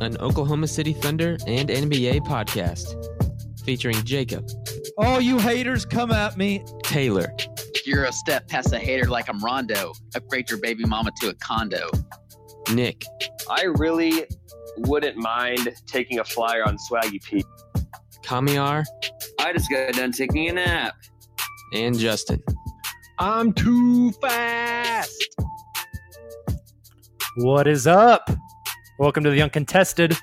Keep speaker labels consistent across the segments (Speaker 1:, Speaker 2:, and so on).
Speaker 1: an Oklahoma City Thunder and NBA podcast featuring Jacob,
Speaker 2: All you haters, come at me.
Speaker 1: Tayler,
Speaker 3: You're a step past a hater like I'm Rondo. Upgrade your baby mama to a condo.
Speaker 1: Nick,
Speaker 4: I really wouldn't mind taking a flyer on Swaggy Pete.
Speaker 1: Kamiar,
Speaker 5: I just got done taking a nap.
Speaker 1: and Justin.
Speaker 2: I'm too fast.
Speaker 6: What is up? Welcome to the Uncontested.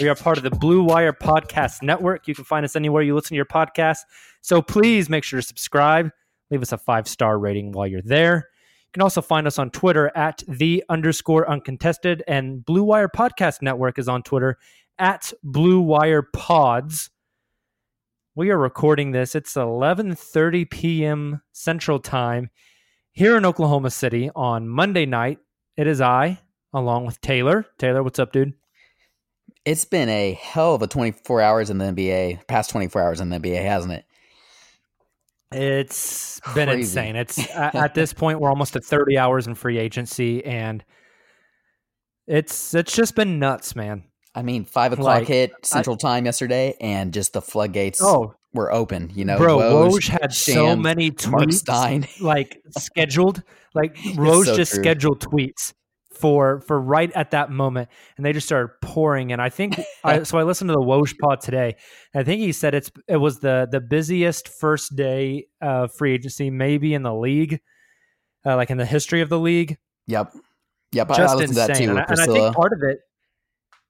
Speaker 6: We are part of the Blue Wire Podcast Network. You can find us anywhere you listen to your podcast. So please make sure to subscribe. Leave us a five star rating while you're there. You can also find us on Twitter at the underscore uncontested, and Blue Wire Podcast Network is on Twitter at Blue Wire Pods. We are recording this. It's 11:30 p.m. Central Time here in Oklahoma City on Monday night. It is I, along with Tayler. Tayler, what's up, dude?
Speaker 7: It's been a hell of a 24 hours in the NBA, past 24 hours in the NBA, hasn't it?
Speaker 6: It's been
Speaker 7: Crazy.
Speaker 6: insane. It's at, this point we're almost at 30 hours in free agency, and it's it's just been nuts, man.
Speaker 7: I mean, five o'clock
Speaker 6: Like,
Speaker 7: hit Central Time yesterday, and just the floodgates
Speaker 6: Oh,
Speaker 7: were open. You know,
Speaker 6: bro,
Speaker 7: Woj,
Speaker 6: Woj had so
Speaker 7: Shams,
Speaker 6: many
Speaker 7: Marc
Speaker 6: tweets
Speaker 7: Stein.
Speaker 6: like scheduled. Like Woj
Speaker 7: so
Speaker 6: just
Speaker 7: true.
Speaker 6: scheduled tweets for for right at that moment, and they just started pouring. And I think I, so. I listened to the Woj pod today. I think he said it's it was the the busiest first day of free agency maybe in the league, uh, like in the history of the league.
Speaker 7: Yep, yep. I- I
Speaker 6: Just
Speaker 7: listened to that
Speaker 6: insane.
Speaker 7: too
Speaker 6: and, I, and I think part of it,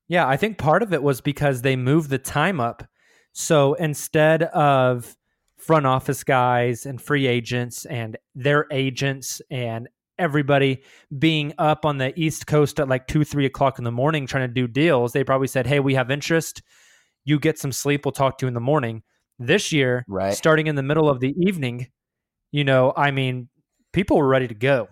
Speaker 6: yeah, I think part of it was because they moved the time up. So instead of front office guys and free agents and their agents and everybody being up on the East Coast at like two, three o'clock in the morning trying to do deals, they probably said, Hey, we have interest. You get some sleep. We'll talk to you in the morning. This year,
Speaker 7: Right.
Speaker 6: starting in the middle of the evening, you know, I mean, people were ready to go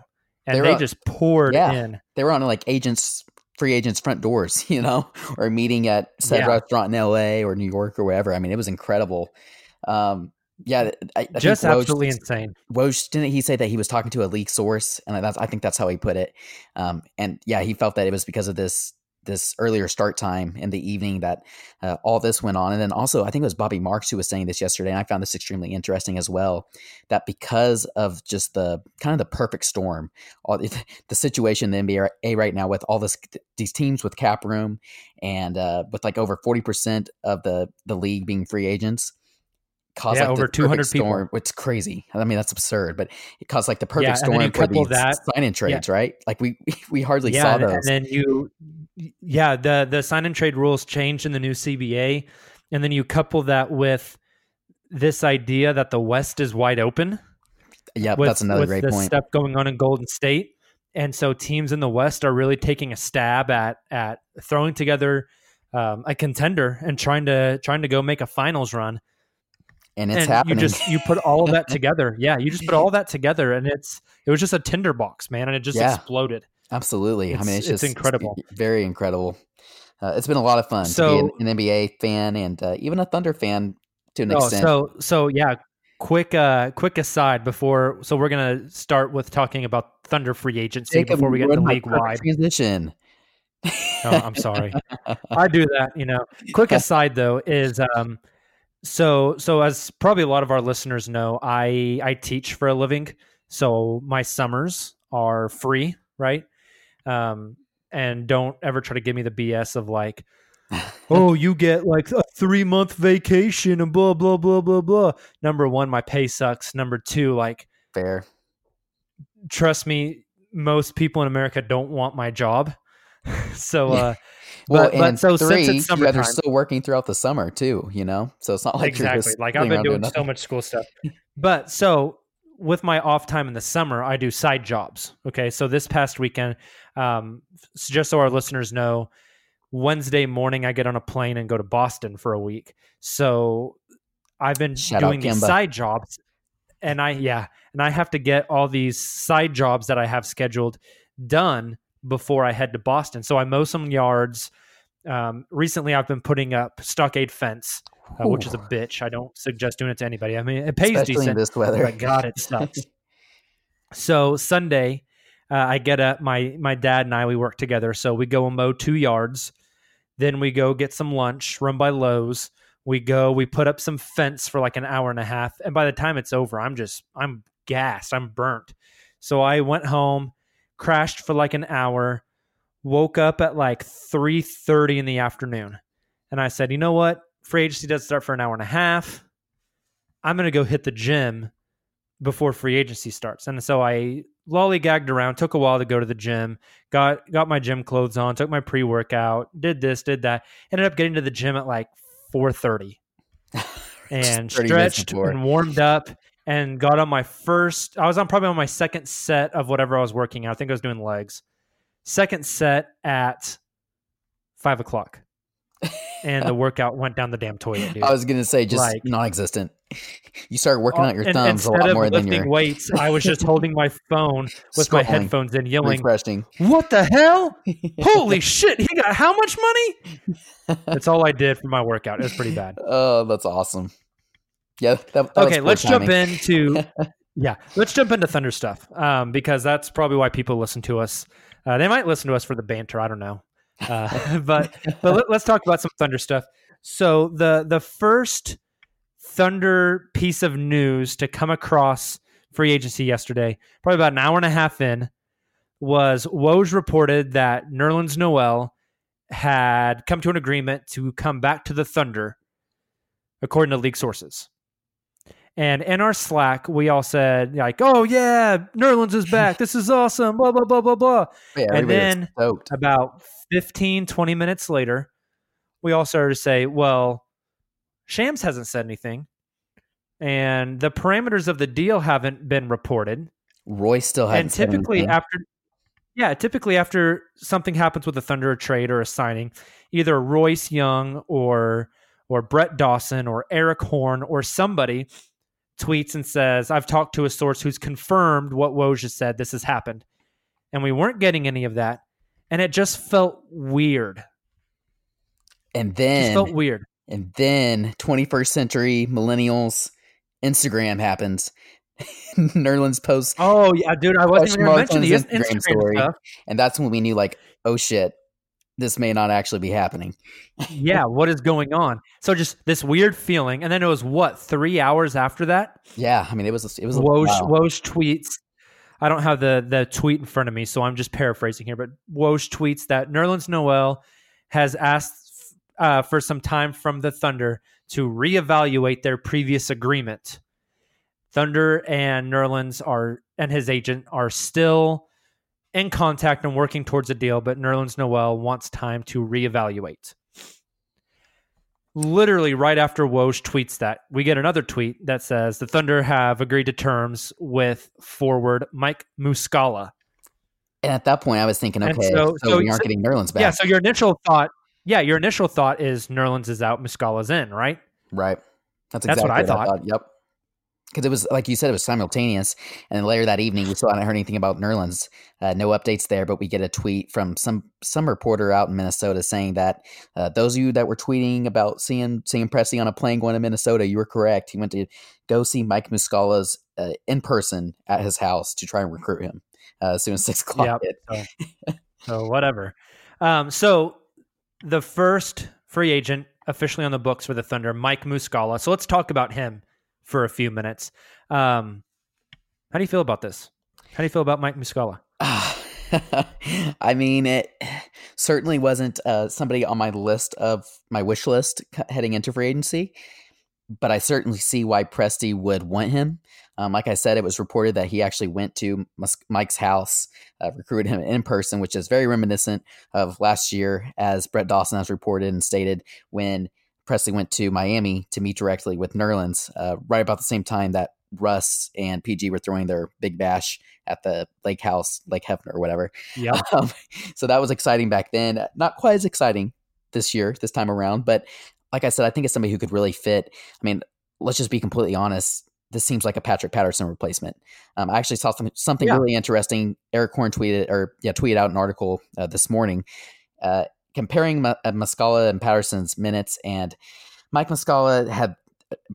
Speaker 6: and
Speaker 7: They
Speaker 6: they, just poured
Speaker 7: yeah.
Speaker 6: in.
Speaker 7: they were on like agents, free agents' front doors, you know, or meeting at said
Speaker 6: Yeah.
Speaker 7: restaurant in L.A. or New York or wherever. I mean, it was incredible. Um, yeah, I, I
Speaker 6: just
Speaker 7: Woj-
Speaker 6: absolutely insane.
Speaker 7: Woj didn't he say that he was talking to a leak source, and that's I think that's how he put it. Um, and yeah, he felt that it was because of this this earlier start time in the evening that uh, all this went on. And then also, I think it was Bobby Marks who was saying this yesterday, and I found this extremely interesting as well. That because of just the kind of the perfect storm, all the, the situation in the NBA right now with all this these teams with cap room and uh, with like over forty percent of the the league being free agents. Caused
Speaker 6: Yeah,
Speaker 7: like
Speaker 6: over 200 people.
Speaker 7: storm, which crazy. I mean, that's absurd, but it caused like the perfect
Speaker 6: Yeah,
Speaker 7: storm for
Speaker 6: couple
Speaker 7: these
Speaker 6: that-
Speaker 7: sign-in trades, right? Like we we hardly
Speaker 6: yeah,
Speaker 7: saw those.
Speaker 6: and then you, yeah, the the sign and trade rules changed in the new CBA, and then you couple that with this idea that the West is wide open. Yeah,
Speaker 7: that's another
Speaker 6: with
Speaker 7: great
Speaker 6: the
Speaker 7: point.
Speaker 6: stuff going on in Golden State, and so teams in the West are really taking a stab at at throwing together um, a contender and trying to trying to go make a finals run.
Speaker 7: And it's happening.
Speaker 6: You just you put all of that together. Yeah, you just put all that together, and it's it was just a tinderbox, man, and it just
Speaker 7: Yeah.
Speaker 6: exploded.
Speaker 7: Absolutely. I mean, it's,
Speaker 6: It's- it's
Speaker 7: just
Speaker 6: incredible.
Speaker 7: very incredible. Uh, it's been a lot of fun
Speaker 6: So-
Speaker 7: to be an, an NBA fan and uh, even a Thunder fan to an
Speaker 6: Oh,
Speaker 7: extent.
Speaker 6: so so yeah. Quick uh quick aside before so we're gonna start with talking about Thunder free agency
Speaker 7: Jacob,
Speaker 6: before we get into league wide
Speaker 7: transition.
Speaker 6: Oh, I'm sorry. I do that, you know. Quick aside though is um so so as probably a lot of our listeners know, I I teach for a living. So my summers are free, right? Um and don't ever try to give me the BS of like oh, you get like a three month vacation and blah blah blah blah blah. Number one, my pay sucks. Number two, like
Speaker 7: Fair.
Speaker 6: trust me, most people in America don't want my job. so uh
Speaker 7: Well,
Speaker 6: but, but
Speaker 7: and
Speaker 6: so
Speaker 7: three,
Speaker 6: since it's summertime,
Speaker 7: are still working throughout the summer too, you know? So it's not like you're
Speaker 6: exactly
Speaker 7: just
Speaker 6: like I've been
Speaker 7: around
Speaker 6: doing so much school stuff. But so with my off time in the summer, I do side jobs. Okay, so this past weekend, um, just so our listeners know, Wednesday morning I get on a plane and go to Boston for a week. So I've been
Speaker 7: Shout
Speaker 6: doing these side jobs, and I yeah, and I have to get all these side jobs that I have scheduled done before I head to Boston. So I mow some yards. Um, recently, I've been putting up stockade fence, uh, which is a bitch. I don't suggest doing it to anybody. I mean, it pays
Speaker 7: Especially in
Speaker 6: decent,
Speaker 7: this weather.
Speaker 6: but God, it sucks. so Sunday, uh, I get up. My my dad and I we work together, so we go and mow two yards. Then we go get some lunch, run by Lowe's. We go, we put up some fence for like an hour and a half, and by the time it's over, I'm just I'm gassed, I'm burnt. So I went home, crashed for like an hour, woke up at like 3:30 in the afternoon. And I said, "You know what? Free agency does start for an hour and a half. I'm going to go hit the gym before free agency starts." And so I lollygagged around, took a while to go to the gym, got got my gym clothes on, took my pre-workout, did this, did that. Ended up getting to the gym at like 4:30 and
Speaker 7: 30 minutes
Speaker 6: stretched and warmed up and got on my first I was on probably on my second set of whatever I was working out. I think I was doing legs. Second set at five o'clock. And the workout went down the damn toilet, dude.
Speaker 7: I was gonna say just
Speaker 6: Like-
Speaker 7: non-existent. You started working
Speaker 6: Uh,
Speaker 7: out your
Speaker 6: and
Speaker 7: thumbs a lot more than your
Speaker 6: weights, I was just holding my phone with my headphones in, yelling,
Speaker 7: refreshing.
Speaker 6: "What the hell? Holy shit! He got how much money?" That's all I did for my workout. It was pretty bad.
Speaker 7: Oh, that's awesome. Yeah. That, that
Speaker 6: okay, let's jump into yeah, let's jump into Thunder stuff um, because that's probably why people listen to us. Uh, they might listen to us for the banter. I don't know, uh, but but let, let's talk about some Thunder stuff. So the the first Thunder piece of news to come across free agency yesterday, probably about an hour and a half in, was Woj reported that Nerlens Noel had come to an agreement to come back to the Thunder, according to league sources. And in our Slack, we all said, like, oh, yeah, Nerlens is back. This is awesome. Blah, blah, blah, blah, blah.
Speaker 7: Yeah,
Speaker 6: and then about 15, 20 minutes later, we all started to say, well, Shams hasn't said anything. And the parameters of the deal haven't been reported.
Speaker 7: Roy still had
Speaker 6: and typically after yeah, typically after something happens with a Thunder trade or a signing, either Royce Young or or Brett Dawson or Eric Horn or somebody tweets and says, I've talked to a source who's confirmed what Woj has said. This has happened. And we weren't getting any of that. And it just felt weird.
Speaker 7: and then
Speaker 6: just felt weird.
Speaker 7: and then 21st century millennials Instagram happens. Nerlens post.
Speaker 6: Oh yeah, dude, I wasn't even gonna mention the Instagram,
Speaker 7: Instagram story.
Speaker 6: stuff.
Speaker 7: and that's when we knew like, oh shit, this may not actually be happening.
Speaker 6: Yeah, what is going on? So just this weird feeling, and then it was what three hours after that.
Speaker 7: Yeah, I mean it was a it was a
Speaker 6: Woj,
Speaker 7: wow.
Speaker 6: Woj tweets. I don't have the the tweet in front of me, so I'm just paraphrasing here. But Woj tweets that Nerlens Noel has asked uh, for some time from the Thunder to reevaluate their previous agreement. Thunder and Nerlens are and his agent are still in contact and working towards a deal, but Nerlens Noel wants time to reevaluate. Literally right after Woj tweets that, we get another tweet that says the Thunder have agreed to terms with forward Mike Muscala.
Speaker 7: And at that point, I was thinking,
Speaker 6: And
Speaker 7: okay,
Speaker 6: so-
Speaker 7: so,
Speaker 6: so-
Speaker 7: we aren't
Speaker 6: so-
Speaker 7: getting Nerlens back.
Speaker 6: Yeah, so your initial thought, yeah, your initial thought is Nerlens is out, Muscala's in, right?
Speaker 7: Right. That's
Speaker 6: That's
Speaker 7: exactly
Speaker 6: what I thought.
Speaker 7: Yep. Because it was like you said, it was simultaneous, and then later that evening, we still hadn't heard anything about Nerlens. Uh, no updates there, but we get a tweet from some some reporter out in Minnesota saying that uh, those of you that were tweeting about seeing seeing Presti on a plane going to Minnesota, you were correct. He went to go see Mike Muscala's uh, in person at his house to try and recruit him uh, as soon as six o'clock
Speaker 6: Yep. So, so whatever. Um, so the first free agent officially on the books for the Thunder, Mike Muscala. So let's talk about him for a few minutes. Um, how do you feel about this? How do you feel about Mike Muscala?
Speaker 7: I mean, it certainly wasn't uh, somebody on my list of my wish list heading into free agency, but I certainly see why Presti would want him. Um, like I said, it was reported that he actually went to Mike's house, uh, recruited him in person, which is very reminiscent of last year, as Brett Dawson has reported and stated when Presti went to Miami to meet directly with Nerlens, uh, right about the same time that Russ and PG were throwing their big bash at the Lake House, Lake Hefner, or whatever.
Speaker 6: Yep.
Speaker 7: Um, so that was exciting back then. Not quite as exciting this year, this time around. But like I said, I think it's somebody who could really fit. I mean, let's just be completely honest. This seems like a Patrick Patterson replacement. Um, I actually saw some, something
Speaker 6: Yeah.
Speaker 7: really interesting. Eric Horn tweeted or yeah tweeted out an article uh, this morning uh, comparing Ma- uh, and Patterson's minutes. And Mike Muscala had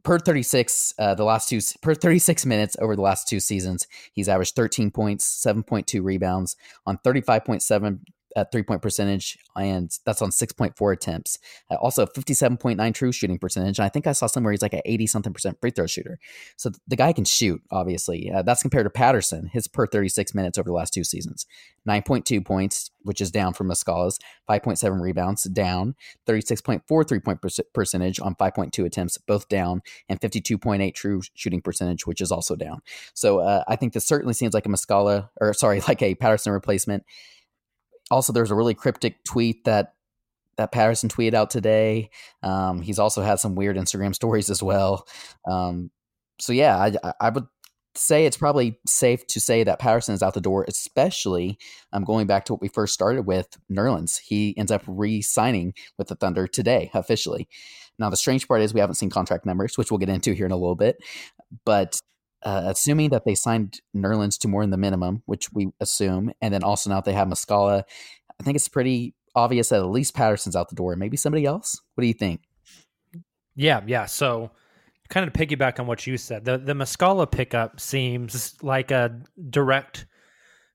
Speaker 7: per 36 uh, the last two per 36 minutes over the last two seasons he's averaged 13 points 7.2 rebounds on 35.7 uh, three point percentage and that's on 6.4 attempts. Uh, also 57.9 true shooting percentage and i think i saw somewhere he's like an 80 something percent free throw shooter. So th- the guy can shoot obviously. Uh, that's compared to patterson his per 36 minutes over the last two seasons. 9.2 points which is down from Muscala's 5.7 rebounds down. 36.4 three point percentage on 5.2 attempts, both down, and 52.8 true shooting percentage, which is also down. So uh, I think this certainly seems like a Muscala, or sorry, like a Patterson replacement. Also, there's a really cryptic tweet that that Patterson tweeted out today. Um, he's also had some weird Instagram stories as well. Um, so yeah, I, I- would say it's probably safe to say that Patterson is out the door, especially um, going back to what we first started with Nerlens. He ends up re-signing with the Thunder today officially. Now the strange part is we haven't seen contract numbers, which we'll get into here in a little bit. But uh, assuming that they signed Nerlens to more than the minimum, which we assume, and then also now they have Muscala, I think it's pretty obvious that at least Patterson's out the door. Maybe somebody else. What do you think?
Speaker 6: Yeah, yeah. So, kind of piggyback on what you said, the the Muscala pickup seems like a direct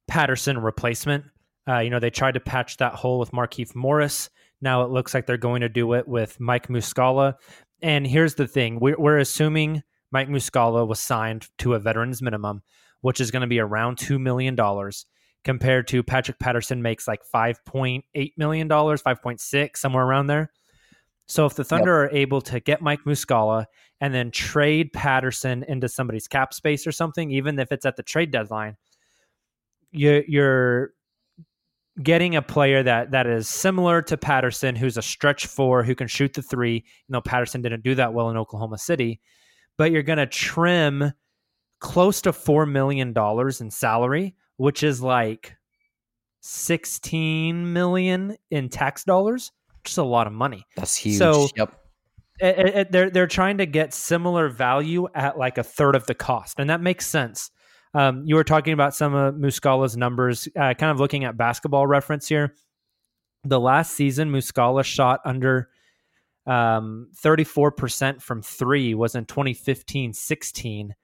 Speaker 6: Patterson replacement. Uh, you know, they tried to patch that hole with Markieff Morris. Now it looks like they're going to do it with Mike Muscala. And here's the thing: we're, we're assuming Mike Muscala was signed to a veterans minimum, which is going to be around two million dollars. Compared to Patrick Patterson makes like five point eight million dollars, five point six, somewhere around there. So if the Thunder are able to get Mike Muscala and then trade Patterson into somebody's cap space or something, even if it's at the trade deadline, you, you're getting a player that that is similar to Patterson, who's a stretch four, who can shoot the three. You know, Patterson didn't do that well in Oklahoma City, but you're going to trim close to four million dollars in salary, which is like sixteen million in tax dollars, which is a lot of money.
Speaker 7: That's huge.
Speaker 6: So-
Speaker 7: yep.
Speaker 6: it, it- it- they're they're trying to get similar value at like a third of the cost, and that makes sense. Um, you were talking about some of Muscala's numbers, uh, kind of looking at basketball reference here. The last season, Muscala shot under um, 34% from three was in 2015 16.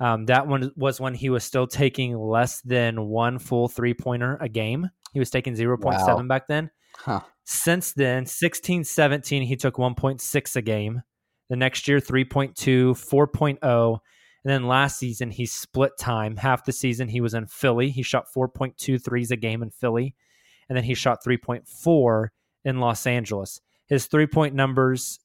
Speaker 6: Um, that one was when he was still taking less than one full three pointer a game. He was taking 0.7
Speaker 7: Wow.
Speaker 6: back then.
Speaker 7: Huh.
Speaker 6: Since then, 16 17, he took 1.6 a game. The next year, 3.2, 4.0. And then last season, he split time. Half the season, he was in Philly. He shot 4.2 threes a game in Philly. And then he shot 3.4 in Los Angeles. His three point numbers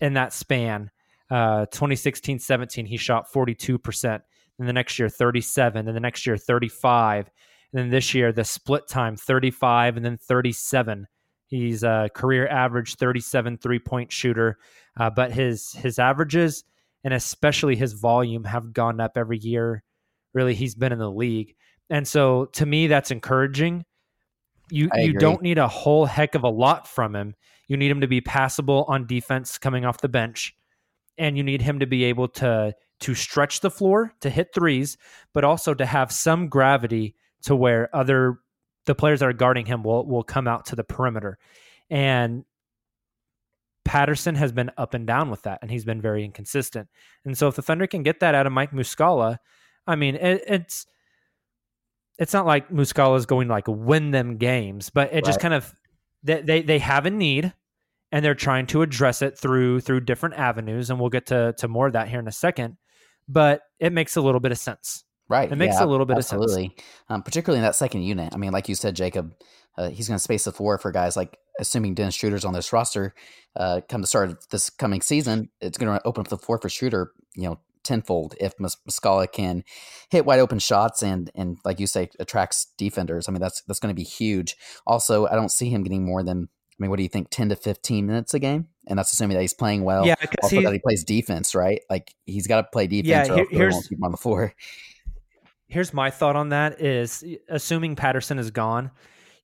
Speaker 6: in that span uh, 2016 17, he shot 42%. And the next year, 37. And the next year, 35. And then this year, the split time, 35 and then 37. He's a career average 37 three point shooter, uh, but his his averages and especially his volume have gone up every year. Really, he's been in the league, and so to me, that's encouraging. you you don't need a whole heck of a lot from him. You need him to be passable on defense coming off the bench, and you need him to be able to to stretch the floor to hit threes, but also to have some gravity to where other the players that are guarding him will will come out to the perimeter. And Patterson has been up and down with that, and he's been very inconsistent. And so, if the Thunder can get that out of Mike Muscala, I mean, it, it's it's not like Muscala is going to like win them games, but it just kind of they, they they have a need, and they're trying to address it through through different avenues, and we'll get to to more of that here in a second. But it makes a little bit of sense.
Speaker 7: Right.
Speaker 6: It makes
Speaker 7: yeah,
Speaker 6: a little bit of sense.
Speaker 7: absolutely. Um, particularly in that second unit. I mean, like you said, Jacob, uh, he's going to space the floor for guys like, assuming Dennis Schroeder's on this roster, uh, come the start of this coming season, it's going to open up the floor for shooter you know, tenfold if Mus- Muscala can hit wide open shots and and like you say attracts defenders. I mean, that's that's going to be huge. Also, I don't see him getting more than. I mean, what do you think? Ten to fifteen minutes a game, and that's assuming that he's playing well.
Speaker 6: Yeah, 'cause
Speaker 7: also
Speaker 6: he-
Speaker 7: that he plays defense, right? Like he's got to play defense.
Speaker 6: Yeah, here- here's-
Speaker 7: won't keep him on the floor.
Speaker 6: Here's my thought on that: is assuming Patterson is gone,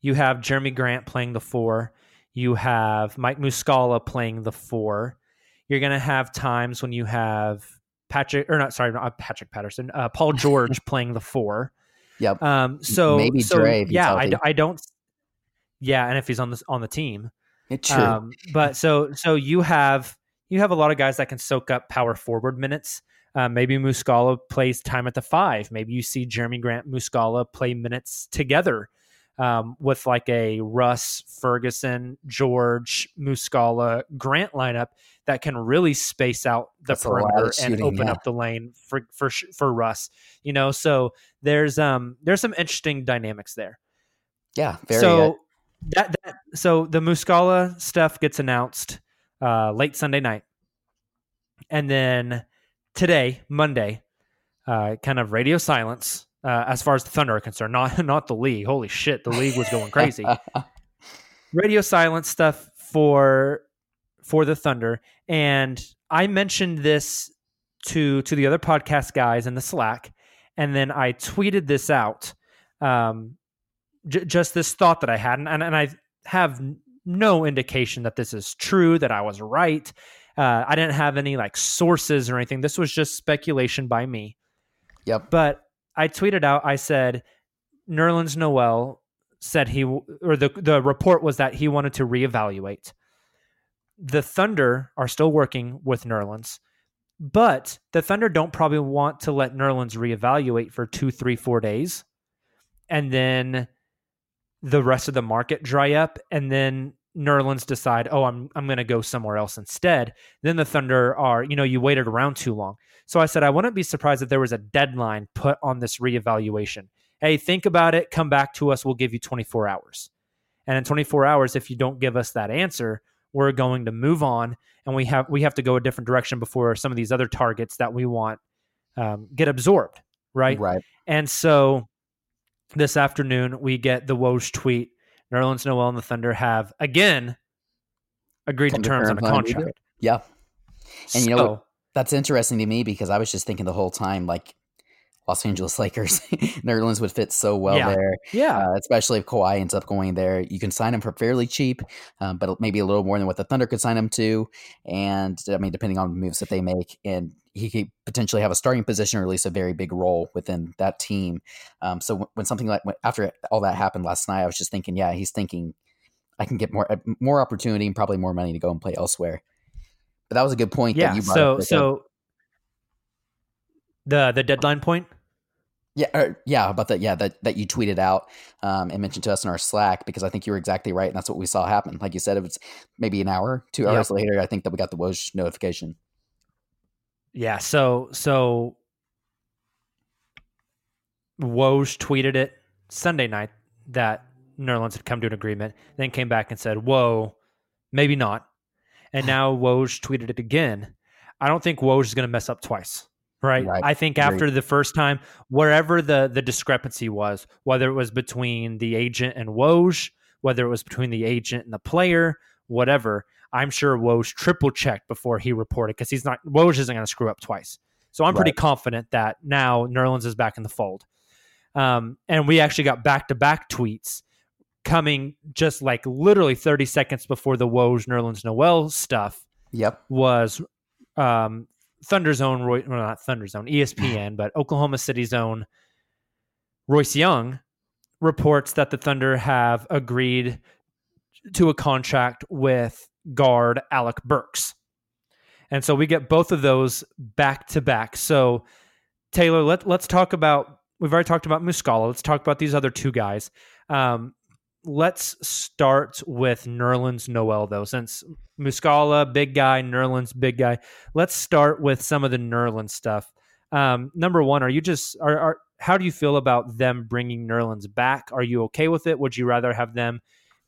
Speaker 6: you have Jerami Grant playing the four, you have Mike Muscala playing the four. You're going to have times when you have Patrick, or not, sorry, not Patrick Patterson, uh, Paul George playing the four.
Speaker 7: Yep.
Speaker 6: Um, so
Speaker 7: maybe
Speaker 6: so,
Speaker 7: Dre
Speaker 6: yeah, I, I don't. Yeah, and if he's on the on the team, it's
Speaker 7: True.
Speaker 6: Um, but so so you have you have a lot of guys that can soak up power forward minutes. Uh, maybe Muscala plays time at the five. Maybe you see Jerami Grant, Muscala play minutes together um, with like a Russ, Ferguson, George, Muscala, Grant lineup that can really space out the
Speaker 7: That's a lot of
Speaker 6: perimeter and open
Speaker 7: yeah.
Speaker 6: up the lane for for for Russ. You know, so there's um there's some interesting dynamics there
Speaker 7: yeah, very. uh,
Speaker 6: so that, that so the Muscala stuff gets announced uh, late Sunday night, and then today, Monday, uh, kind of radio silence uh, as far as the Thunder are concerned. Not not the league. Holy shit, the league was going crazy. radio silence stuff for for the Thunder, and I mentioned this to to the other podcast guys in the Slack, and then I tweeted this out. Um, j- just this thought that I had, and, and, and I have no indication that this is true, that I was right. Uh, I didn't have any like sources or anything. This was just speculation by me.
Speaker 7: Yep.
Speaker 6: But I tweeted out, I said, Nerlens Noel said he, or the, the report was that he wanted to reevaluate. The Thunder are still working with Nerlens, but the Thunder don't probably want to let Nerlens reevaluate for two, three, four days and then the rest of the market dry up and then Nerlens decide, oh, I'm I'm gonna go somewhere else instead. Then the Thunder are, you know, you waited around too long. So I said I wouldn't be surprised if there was a deadline put on this reevaluation. Hey, think about it, come back to us, we'll give you 24 hours. And in 24 hours, if you don't give us that answer, we're going to move on and we have we have to go a different direction before some of these other targets that we want um, get absorbed. Right.
Speaker 7: Right.
Speaker 6: And so this afternoon we get the Woj tweet. Nerlens Noel and the Thunder have again agreed
Speaker 7: Come
Speaker 6: to terms on a
Speaker 7: terms on a redo.
Speaker 6: contract.
Speaker 7: Yeah. And you know
Speaker 6: So-?
Speaker 7: That's interesting to me because I was just thinking the whole time, like Los Angeles Lakers, Nerlens would fit so well
Speaker 6: Yeah.
Speaker 7: there.
Speaker 6: Yeah.
Speaker 7: Uh, especially if Kawhi ends up going there. You can sign him for fairly cheap, um, but maybe a little more than what the Thunder could sign him to. And I mean, depending on the moves that they make, and he could potentially have a starting position or at least a very big role within that team. Um, so when, when something like after all that happened last night, I was just thinking, yeah, he's thinking I can get more uh, more opportunity and probably more money to go and play elsewhere. But that was a good point.
Speaker 6: yeah.
Speaker 7: that you brought
Speaker 6: So
Speaker 7: up,
Speaker 6: the the deadline point.
Speaker 7: Yeah, er, yeah, about that. Yeah, that that you tweeted out um, and mentioned to us in our Slack because I think you were exactly right, and that's what we saw happen. Like you said, it was maybe an hour, two hours later. I think that we got the Woj notification.
Speaker 6: Yeah. So so Woj tweeted it Sunday night that Nerlens had come to an agreement, then came back and said, "Whoa, maybe not." And now Woj tweeted it again. I don't think Woj is going to mess up twice. Right?
Speaker 7: Right.
Speaker 6: I think after the first time, wherever the the discrepancy was, whether it was between the agent and Woj, whether it was between the agent and the player, whatever, I'm sure Woj triple checked before he reported because he's not Woj isn't going to screw up twice. So I'm pretty confident that now Nerlens is back in the fold. Um, and we actually got back to back tweets coming just like literally 30 seconds before the Woj Nerlens Noel stuff
Speaker 7: Yep.
Speaker 6: was um, Thunder Zone, Roy, well, not Thunder Zone, ESPN, but Oklahoma City Zone. Royce Young reports that the Thunder have agreed to a contract with guard Alec Burks. And so we get both of those back to back. So Tayler, let, let's talk about we've already talked about Muscala. Let's talk about these other two guys. Um, let's start with Nerlens Noel though, since Muscala, big guy, Nerlens, big guy. Let's start with some of the Nerlens stuff. Um, number one, are you just are, are how do you feel about them bringing Nerlens back? Are you okay with it? Would you rather have them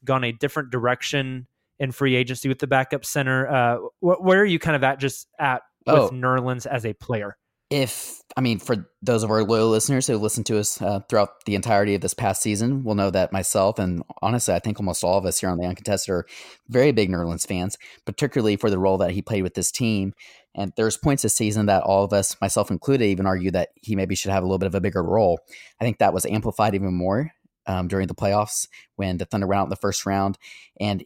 Speaker 6: gone a different direction in free agency with the backup center? Uh, wh- where are you kind of at just at
Speaker 7: Oh.
Speaker 6: with Nerlens as a player?
Speaker 7: If I mean, for those of our loyal listeners who listen to us uh, throughout the entirety of this past season, will know that myself and honestly, I think almost all of us here on the Uncontested are very big Nerlens fans, particularly for the role that he played with this team. And there's points this season that all of us, myself included, even argue that he maybe should have a little bit of a bigger role. I think that was amplified even more um, during the playoffs when the Thunder went out in the first round, and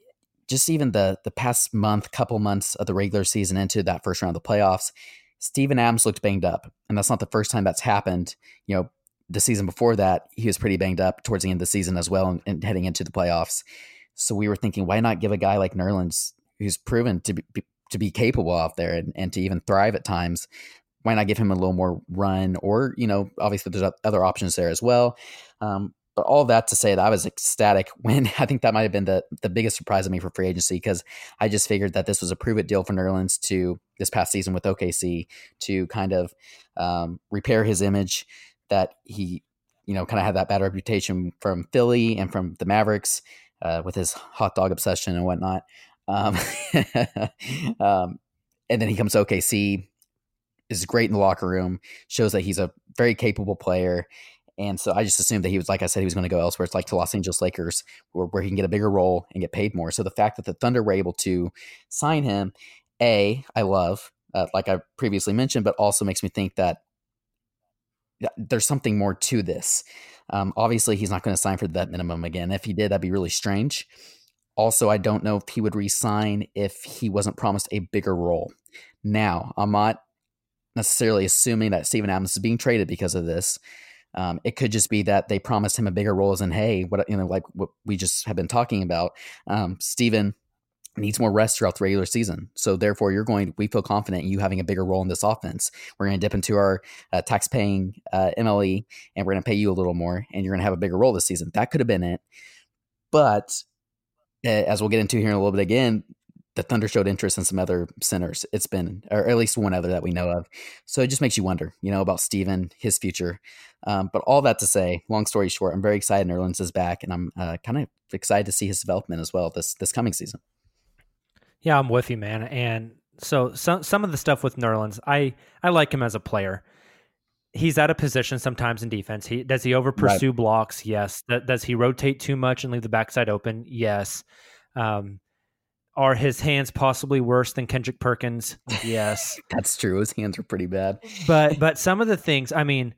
Speaker 7: just even the the past month, couple months of the regular season into that first round of the playoffs. Steven Adams looked banged up, and that's not the first time that's happened. You know, the season before that, he was pretty banged up towards the end of the season as well, and, and heading into the playoffs. So we were thinking, why not give a guy like Nerlens, who's proven to be, to be capable out there and, and to even thrive at times, why not give him a little more run? Or you know, obviously there's other options there as well. Um, but all that to say that I was ecstatic when I think that might have been the the biggest surprise of me for free agency because I just figured that this was a prove it deal for Nerlens to this past season with OKC to kind of um, repair his image that he you know kind of had that bad reputation from Philly and from the Mavericks uh, with his hot dog obsession and whatnot. Um, um, and then he comes to OKC, is great in the locker room, shows that he's a very capable player. And so I just assumed that he was, like I said, he was going to go elsewhere. It's like to Los Angeles Lakers, where, where he can get a bigger role and get paid more. So the fact that the Thunder were able to sign him, A, I love, uh, like I previously mentioned, but also makes me think that there's something more to this. Um, obviously, he's not going to sign for that minimum again. If he did, that'd be really strange. Also, I don't know if he would resign if he wasn't promised a bigger role. Now, I'm not necessarily assuming that Steven Adams is being traded because of this. Um, it could just be that they promised him a bigger role, as in, hey, what you know, like what we just have been talking about. Um, Steven needs more rest throughout the regular season, so therefore, you're going. We feel confident in you having a bigger role in this offense. We're going to dip into our uh, tax-paying uh, MLE, and we're going to pay you a little more, and you're going to have a bigger role this season. That could have been it, but uh, as we'll get into here in a little bit again, the Thunder showed interest in some other centers. It's been, or at least one other that we know of. So it just makes you wonder, you know, about Steven, his future. Um, but all that to say, long story short, I'm very excited Nerlens is back, and I'm uh, kind of excited to see his development as well this this coming season.
Speaker 6: Yeah, I'm with you, man. And so some some of the stuff with Nerlens, I I like him as a player. He's out of position sometimes in defense. He does he over pursue right. blocks? Yes. Does he rotate too much and leave the backside open? Yes. Um, are his hands possibly worse than Kendrick Perkins? Yes,
Speaker 7: that's true. His hands are pretty bad.
Speaker 6: But but some of the things, I mean,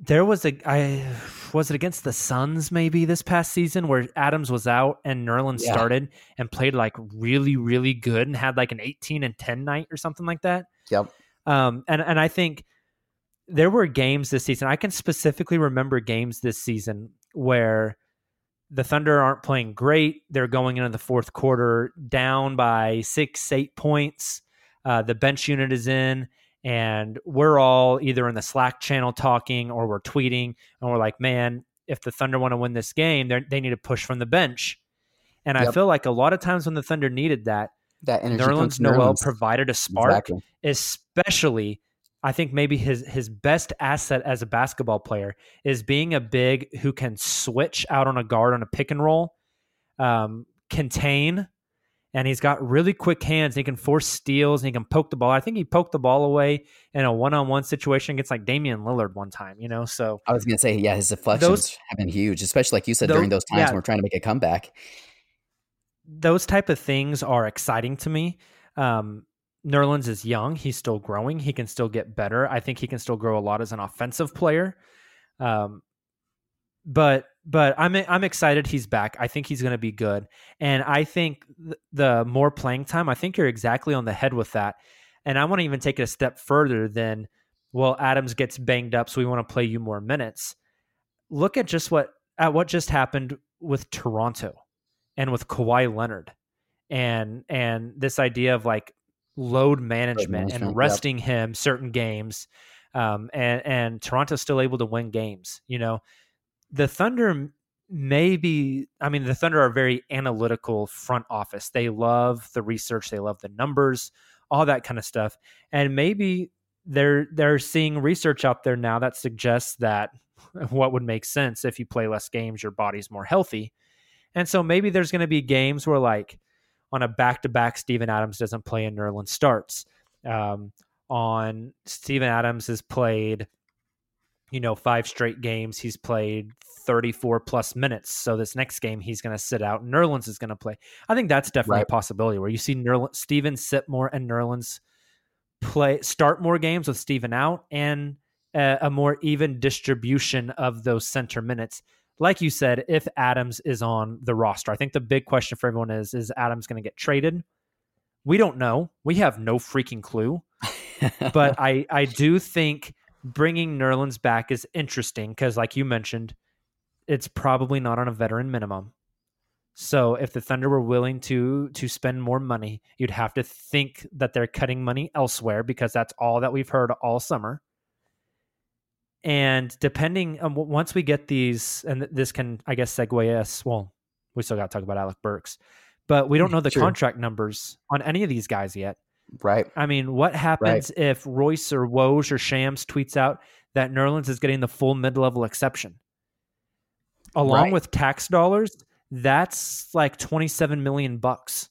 Speaker 6: there was a I was it against the Suns maybe this past season where Adams was out and Nerlens yeah. started and played like really really good and had like an 18 and 10 night or something like that.
Speaker 7: Yep.
Speaker 6: Um and and I think there were games this season. I can specifically remember games this season where the Thunder aren't playing great. They're going into the fourth quarter down by six, eight points. Uh, the bench unit is in, and we're all either in the Slack channel talking or we're tweeting, and we're like, man, if the Thunder want to win this game, they need to push from the bench. And yep. I feel like a lot of times when the Thunder needed that,
Speaker 7: that
Speaker 6: Nerlens Noel provided a spark, exactly. especially I think maybe his his best asset as a basketball player is being a big who can switch out on a guard on a pick and roll, um, contain, and he's got really quick hands. He can force steals and he can poke the ball. I think he poked the ball away in a one on one situation against like Damian Lillard one time. You know, so
Speaker 7: I was gonna say, yeah, his deflections those, have been huge, especially like you said those, during those times yeah, when we're trying to make a comeback.
Speaker 6: Those type of things are exciting to me. Um, Nerlens is young. He's still growing. He can still get better. I think he can still grow a lot as an offensive player. Um, but but I'm I'm excited he's back. I think he's going to be good, and I think th- the more playing time. I think you're exactly on the head with that, and I want to even take it a step further than well, Adams gets banged up, so we want to play you more minutes. Look at just what at what just happened with Toronto and with Kawhi Leonard, and and this idea of like load management,
Speaker 7: management,
Speaker 6: and
Speaker 7: yep.
Speaker 6: resting him certain games, um, and and Toronto's still able to win games. You know, the Thunder maybe I mean the Thunder are very analytical front office. They love the research, they love the numbers, all that kind of stuff. And maybe they're they're seeing research out there now that suggests that what would make sense if you play less games, your body's more healthy. And so maybe there's going to be games where like on a back-to-back Steven Adams doesn't play and Nerlens starts. Um, on Steven Adams has played you know, five straight games. He's played 34 plus minutes. So this next game, he's going to sit out. Nerlens is going to play. I think that's definitely
Speaker 7: Right.
Speaker 6: a possibility where you see Nerlens, Steven sit more and Nerlens play start more games with Steven out and a, a more even distribution of those center minutes. Like you said, if Adams is on the roster, I think the big question for everyone is: Is Adams going to get traded? We don't know. We have no freaking clue but I I do think bringing Nerlens back is interesting because, like you mentioned, it's probably not on a veteran minimum. So if the Thunder were willing to to spend more money, you'd have to think that they're cutting money elsewhere because that's all that we've heard all summer. And depending um, on once we get these, and this can I guess segue us. Well, we still got to talk about Alec Burks, but we don't mm, know the
Speaker 7: Sure.
Speaker 6: contract numbers on any of these guys yet.
Speaker 7: Right.
Speaker 6: I mean, what happens if Royce or Woj or Shams tweets out that Nerlens is getting the full mid level exception? Along
Speaker 7: Right.
Speaker 6: with tax dollars, that's like 27 million bucks.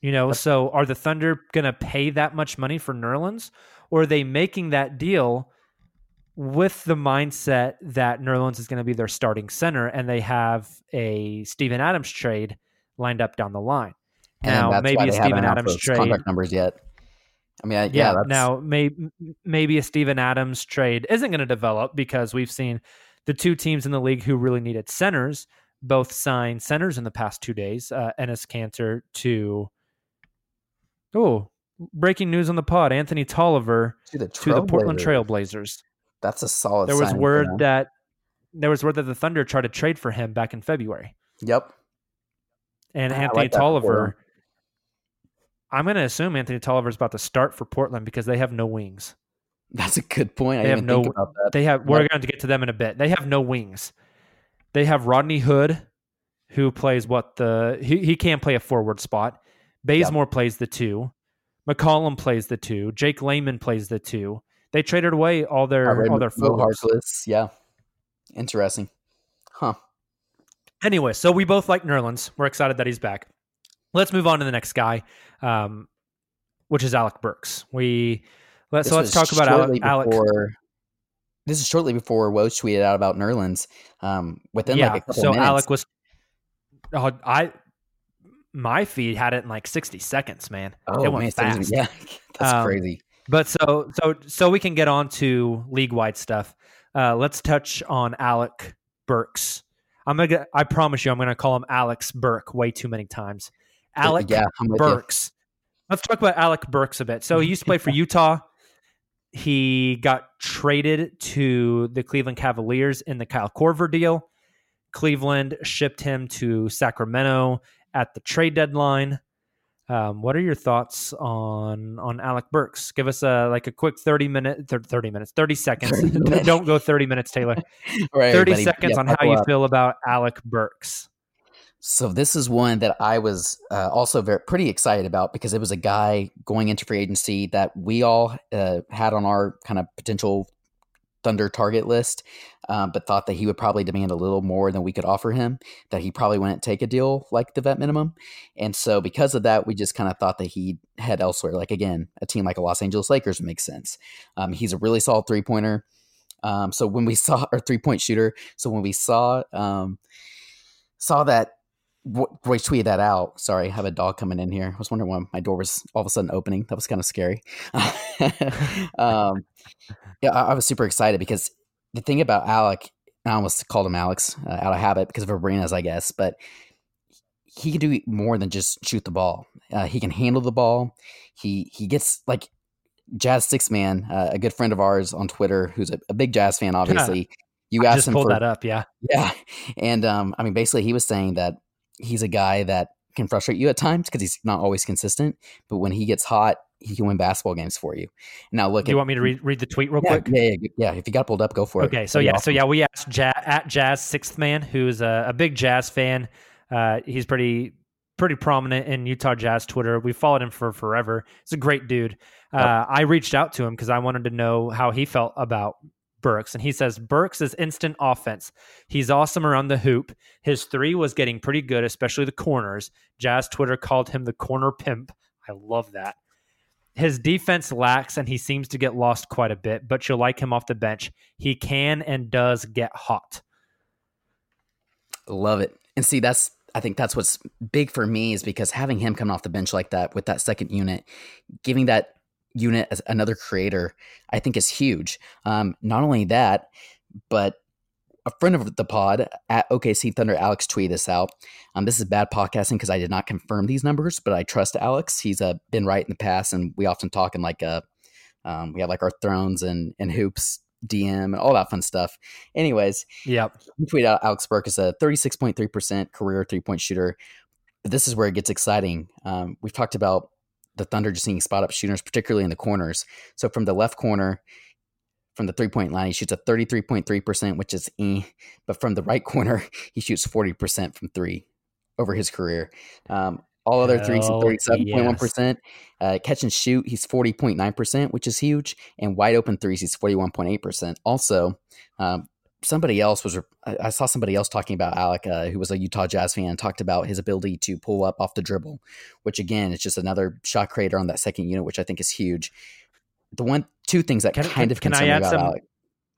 Speaker 6: You know, so are the Thunder going to pay that much money for Nerlens? Or are they making that deal with the mindset that Nerlens is going to be their starting center and they have a Steven Adams trade lined up down the line?
Speaker 7: And
Speaker 6: now, maybe a Steven Adams trade.
Speaker 7: contract numbers yet. I mean, I, yeah,
Speaker 6: Yeah.
Speaker 7: that's,
Speaker 6: now, maybe maybe a Steven Adams trade isn't going to develop because we've seen the two teams in the league who really needed centers both sign centers in the past two days. Uh, Enes Kanter to oh, breaking news on the pod: Anthony Tolliver
Speaker 7: to the,
Speaker 6: to the Portland
Speaker 7: Trailblazers. That's a solid.
Speaker 6: There was word that there was word that the Thunder tried to trade for him back in February,
Speaker 7: Yep.
Speaker 6: and Anthony
Speaker 7: like
Speaker 6: Tolliver. I'm going to assume Anthony Tolliver is about to start for Portland because they have no wings.
Speaker 7: That's a good point. I
Speaker 6: They
Speaker 7: didn't
Speaker 6: have
Speaker 7: think
Speaker 6: no-
Speaker 7: about that.
Speaker 6: They have. We're
Speaker 7: Yep.
Speaker 6: going to get to them in a bit. They have no wings. They have Rodney Hood, who plays what the he, he can't play a forward spot. Bazemore plays the two. McCollum plays the two. Jake Layman plays the two. They traded away all their all their forwards.
Speaker 7: Yeah. Interesting. Huh.
Speaker 6: Anyway, so we both like Nerlens. We're excited that he's back. Let's move on to the next guy, um, which is Alec Burks. We let's so let's talk about Alec.
Speaker 7: Before, this is shortly before Woj tweeted out about Nerlens. Um, within
Speaker 6: yeah,
Speaker 7: like a couple
Speaker 6: so
Speaker 7: minutes.
Speaker 6: Alec was. Oh, I my feed had it in like sixty seconds, man.
Speaker 7: oh
Speaker 6: it went
Speaker 7: man,
Speaker 6: fast.
Speaker 7: yeah, that's
Speaker 6: Um,
Speaker 7: crazy.
Speaker 6: But so so so we can get on to league wide stuff. Uh, let's touch on Alec Burks. I'm gonna. get- I promise you, I'm gonna call him Alex Burke way too many times. Alec
Speaker 7: yeah, I'm with you.
Speaker 6: Burks. Let's talk about Alec Burks a bit. So he used to play for Utah. He got traded to the Cleveland Cavaliers in the Kyle Korver deal. Cleveland shipped him to Sacramento at the trade deadline. Um, what are your thoughts on on Alec Burks? Give us a like a quick thirty minute, thir- thirty minutes, thirty seconds.
Speaker 7: 30 minutes.
Speaker 6: Don't go thirty minutes,
Speaker 7: Tayler. Right,
Speaker 6: thirty
Speaker 7: everybody.
Speaker 6: seconds
Speaker 7: Yeah,
Speaker 6: on how you
Speaker 7: up.
Speaker 6: feel about Alec Burks.
Speaker 7: So this is one that I was uh, also very pretty excited about because it was a guy going into free agency that we all uh, had on our kind of potential Thunder target list, um, but thought that he would probably demand a little more than we could offer him. That he probably wouldn't take a deal like the vet minimum, and so because of that, we just kind of thought that he'd head elsewhere. Like again, a team like a Los Angeles Lakers makes sense. Um, he's a really solid three pointer. Um, so when we saw our three point shooter, so when we saw um, saw that Ro- Royce tweeted that out. Sorry, I have a dog coming in here. I was wondering why my door was all of a sudden opening. That was kind of scary. um, yeah, I, I was super excited because the thing about Alec, I almost called him Alex uh, out of habit because of Arenas, I guess, but he can do more than just shoot the ball. Uh, he can handle the ball. He he gets like Jazz Six Man, uh, a good friend of ours on Twitter, who's a, a big Jazz fan. Obviously, you
Speaker 6: I
Speaker 7: asked
Speaker 6: just
Speaker 7: him
Speaker 6: pulled
Speaker 7: for
Speaker 6: that up. Yeah.
Speaker 7: yeah, and um, I mean, basically, he was saying that he's a guy that can frustrate you at times because he's not always consistent. But when he gets hot, he can win basketball games for you. Now, look,
Speaker 6: Do you
Speaker 7: at-
Speaker 6: want me to read, read the tweet real
Speaker 7: yeah,
Speaker 6: quick?
Speaker 7: Yeah, yeah, yeah. If you got pulled up, go for it.
Speaker 6: Okay, so yeah, so yeah, we asked ja- at Jazz Sixth Man, who's a, a big Jazz fan. Uh, he's pretty pretty prominent in Utah Jazz Twitter. We followed him for forever. He's a great dude. Uh, I reached out to him because I wanted to know how he felt about Burks, and he says Burks is instant offense. He's awesome around the hoop. His three was getting pretty good, especially the corners. Jazz Twitter called him the corner pimp. I love that. His defense lacks and he seems to get lost quite a bit, but you'll like him off the bench. He can and does get hot.
Speaker 7: Love it. And see, that's I think that's what's big for me is because having him come off the bench like that with that second unit, giving that unit as another creator, I think is huge. Um, not only that, but a friend of the pod at OKC Thunder, Alex, tweeted this out. Um, this is bad podcasting because I did not confirm these numbers, but I trust Alex. He's uh, been right in the past, and we often talk in like a, um, we have like our thrones and and hoops DM and all that fun stuff. Anyways,
Speaker 6: Yep.
Speaker 7: he tweeted out Alec Burks is a 36.3% career three point shooter. But this is where it gets exciting. Um, we've talked about the Thunder just seeing spot up shooters, particularly in the corners. So from the left corner, from the three point line, he shoots a 33.3%, which is eh. But from the right corner, he shoots 40% from three over his career. Um, all other threes,
Speaker 6: Hell
Speaker 7: 37.1%. Uh, catch and shoot, he's 40.9%, which is huge. And wide open threes, he's 41.8%. Also, um, somebody else was, I saw somebody else talking about Alec, uh, who was a Utah Jazz fan, talked about his ability to pull up off the dribble, which again is just another shot creator on that second unit, which I think is huge. The one, two things that
Speaker 6: Can-
Speaker 7: kind
Speaker 6: can-
Speaker 7: of
Speaker 6: can I
Speaker 7: concern me
Speaker 6: add
Speaker 7: about
Speaker 6: some-
Speaker 7: Alec.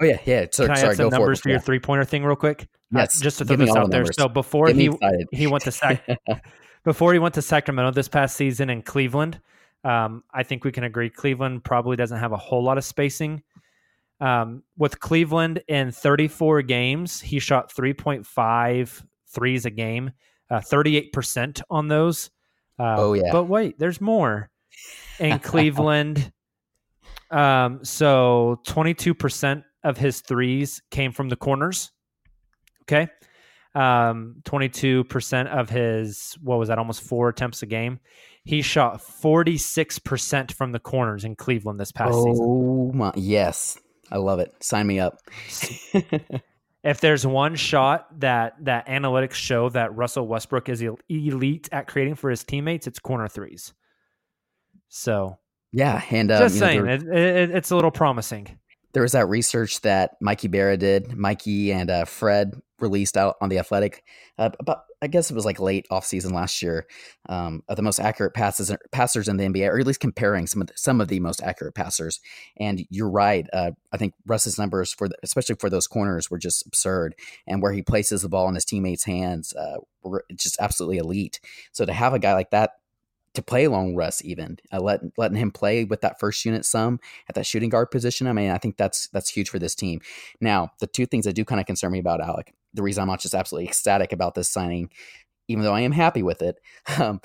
Speaker 7: Oh yeah, yeah. So,
Speaker 6: Can I
Speaker 7: sorry,
Speaker 6: add some numbers for your three pointer thing real quick? Uh,
Speaker 7: Yes,
Speaker 6: just to throw this out
Speaker 7: the
Speaker 6: there. So before he
Speaker 7: excited.
Speaker 6: he went to Sac- before he went to Sacramento this past season in Cleveland, um, I think we can agree Cleveland probably doesn't have a whole lot of spacing. Um, with Cleveland in 34 games, he shot 3.5 threes a game, uh, 38% on those. Uh,
Speaker 7: Oh, yeah.
Speaker 6: But wait, there's more. In Cleveland, um, so 22% of his threes came from the corners. Okay. Um, 22% of his, what was that, almost four attempts a game. He shot 46% from the corners in Cleveland this past season.
Speaker 7: Oh my, yes, I love it. Sign me up.
Speaker 6: If there's one shot that that analytics show that Russell Westbrook is elite at creating for his teammates, it's corner threes. So
Speaker 7: yeah, and um,
Speaker 6: just
Speaker 7: you know,
Speaker 6: saying, it, it, it's a little promising.
Speaker 7: There was that research that Mikey Berra did. Mikey and uh, Fred released out on the Athletic uh, about I guess it was like late off season last year um, of the most accurate passes passers in the NBA, or at least comparing some of the, some of the most accurate passers. And you're right. Uh, I think Russ's numbers for the, especially for those corners were just absurd, and where he places the ball in his teammates' hands uh, were just absolutely elite. So to have a guy like that to play along Russ, even uh, let, letting him play with that first unit some at that shooting guard position. I mean, I think that's that's huge for this team. Now, the two things that do kind of concern me about Alec, the reason I'm not just absolutely ecstatic about this signing, even though I am happy with it, um,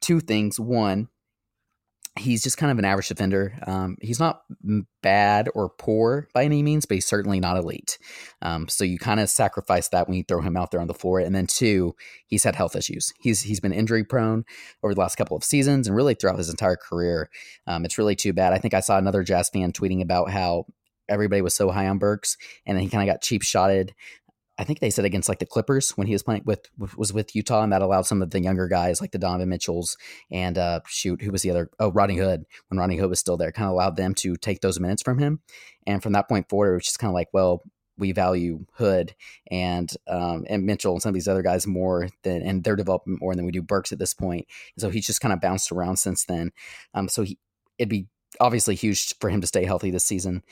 Speaker 7: two things. One, he's just kind of an average defender. Um, he's not bad or poor by any means, but he's certainly not elite. Um, so you kind of sacrifice that when you throw him out there on the floor. And then two, he's had health issues. He's he's been injury prone over the last couple of seasons and really throughout his entire career. Um, it's really too bad. I think I saw another Jazz fan tweeting about how everybody was so high on Burks, and then he kind of got cheap shotted. I think they said against like the Clippers when he was playing with was with Utah, and that allowed some of the younger guys like the Donovan Mitchells and uh, shoot, who was the other? Oh, Rodney Hood. When Rodney Hood was still there, kind of allowed them to take those minutes from him. And from that point forward, it was just kind of like, well, we value Hood and um, and Mitchell and some of these other guys more than and their development more than we do Burks at this point. And so he's just kind of bounced around since then. Um, so he it'd be obviously huge for him to stay healthy this season,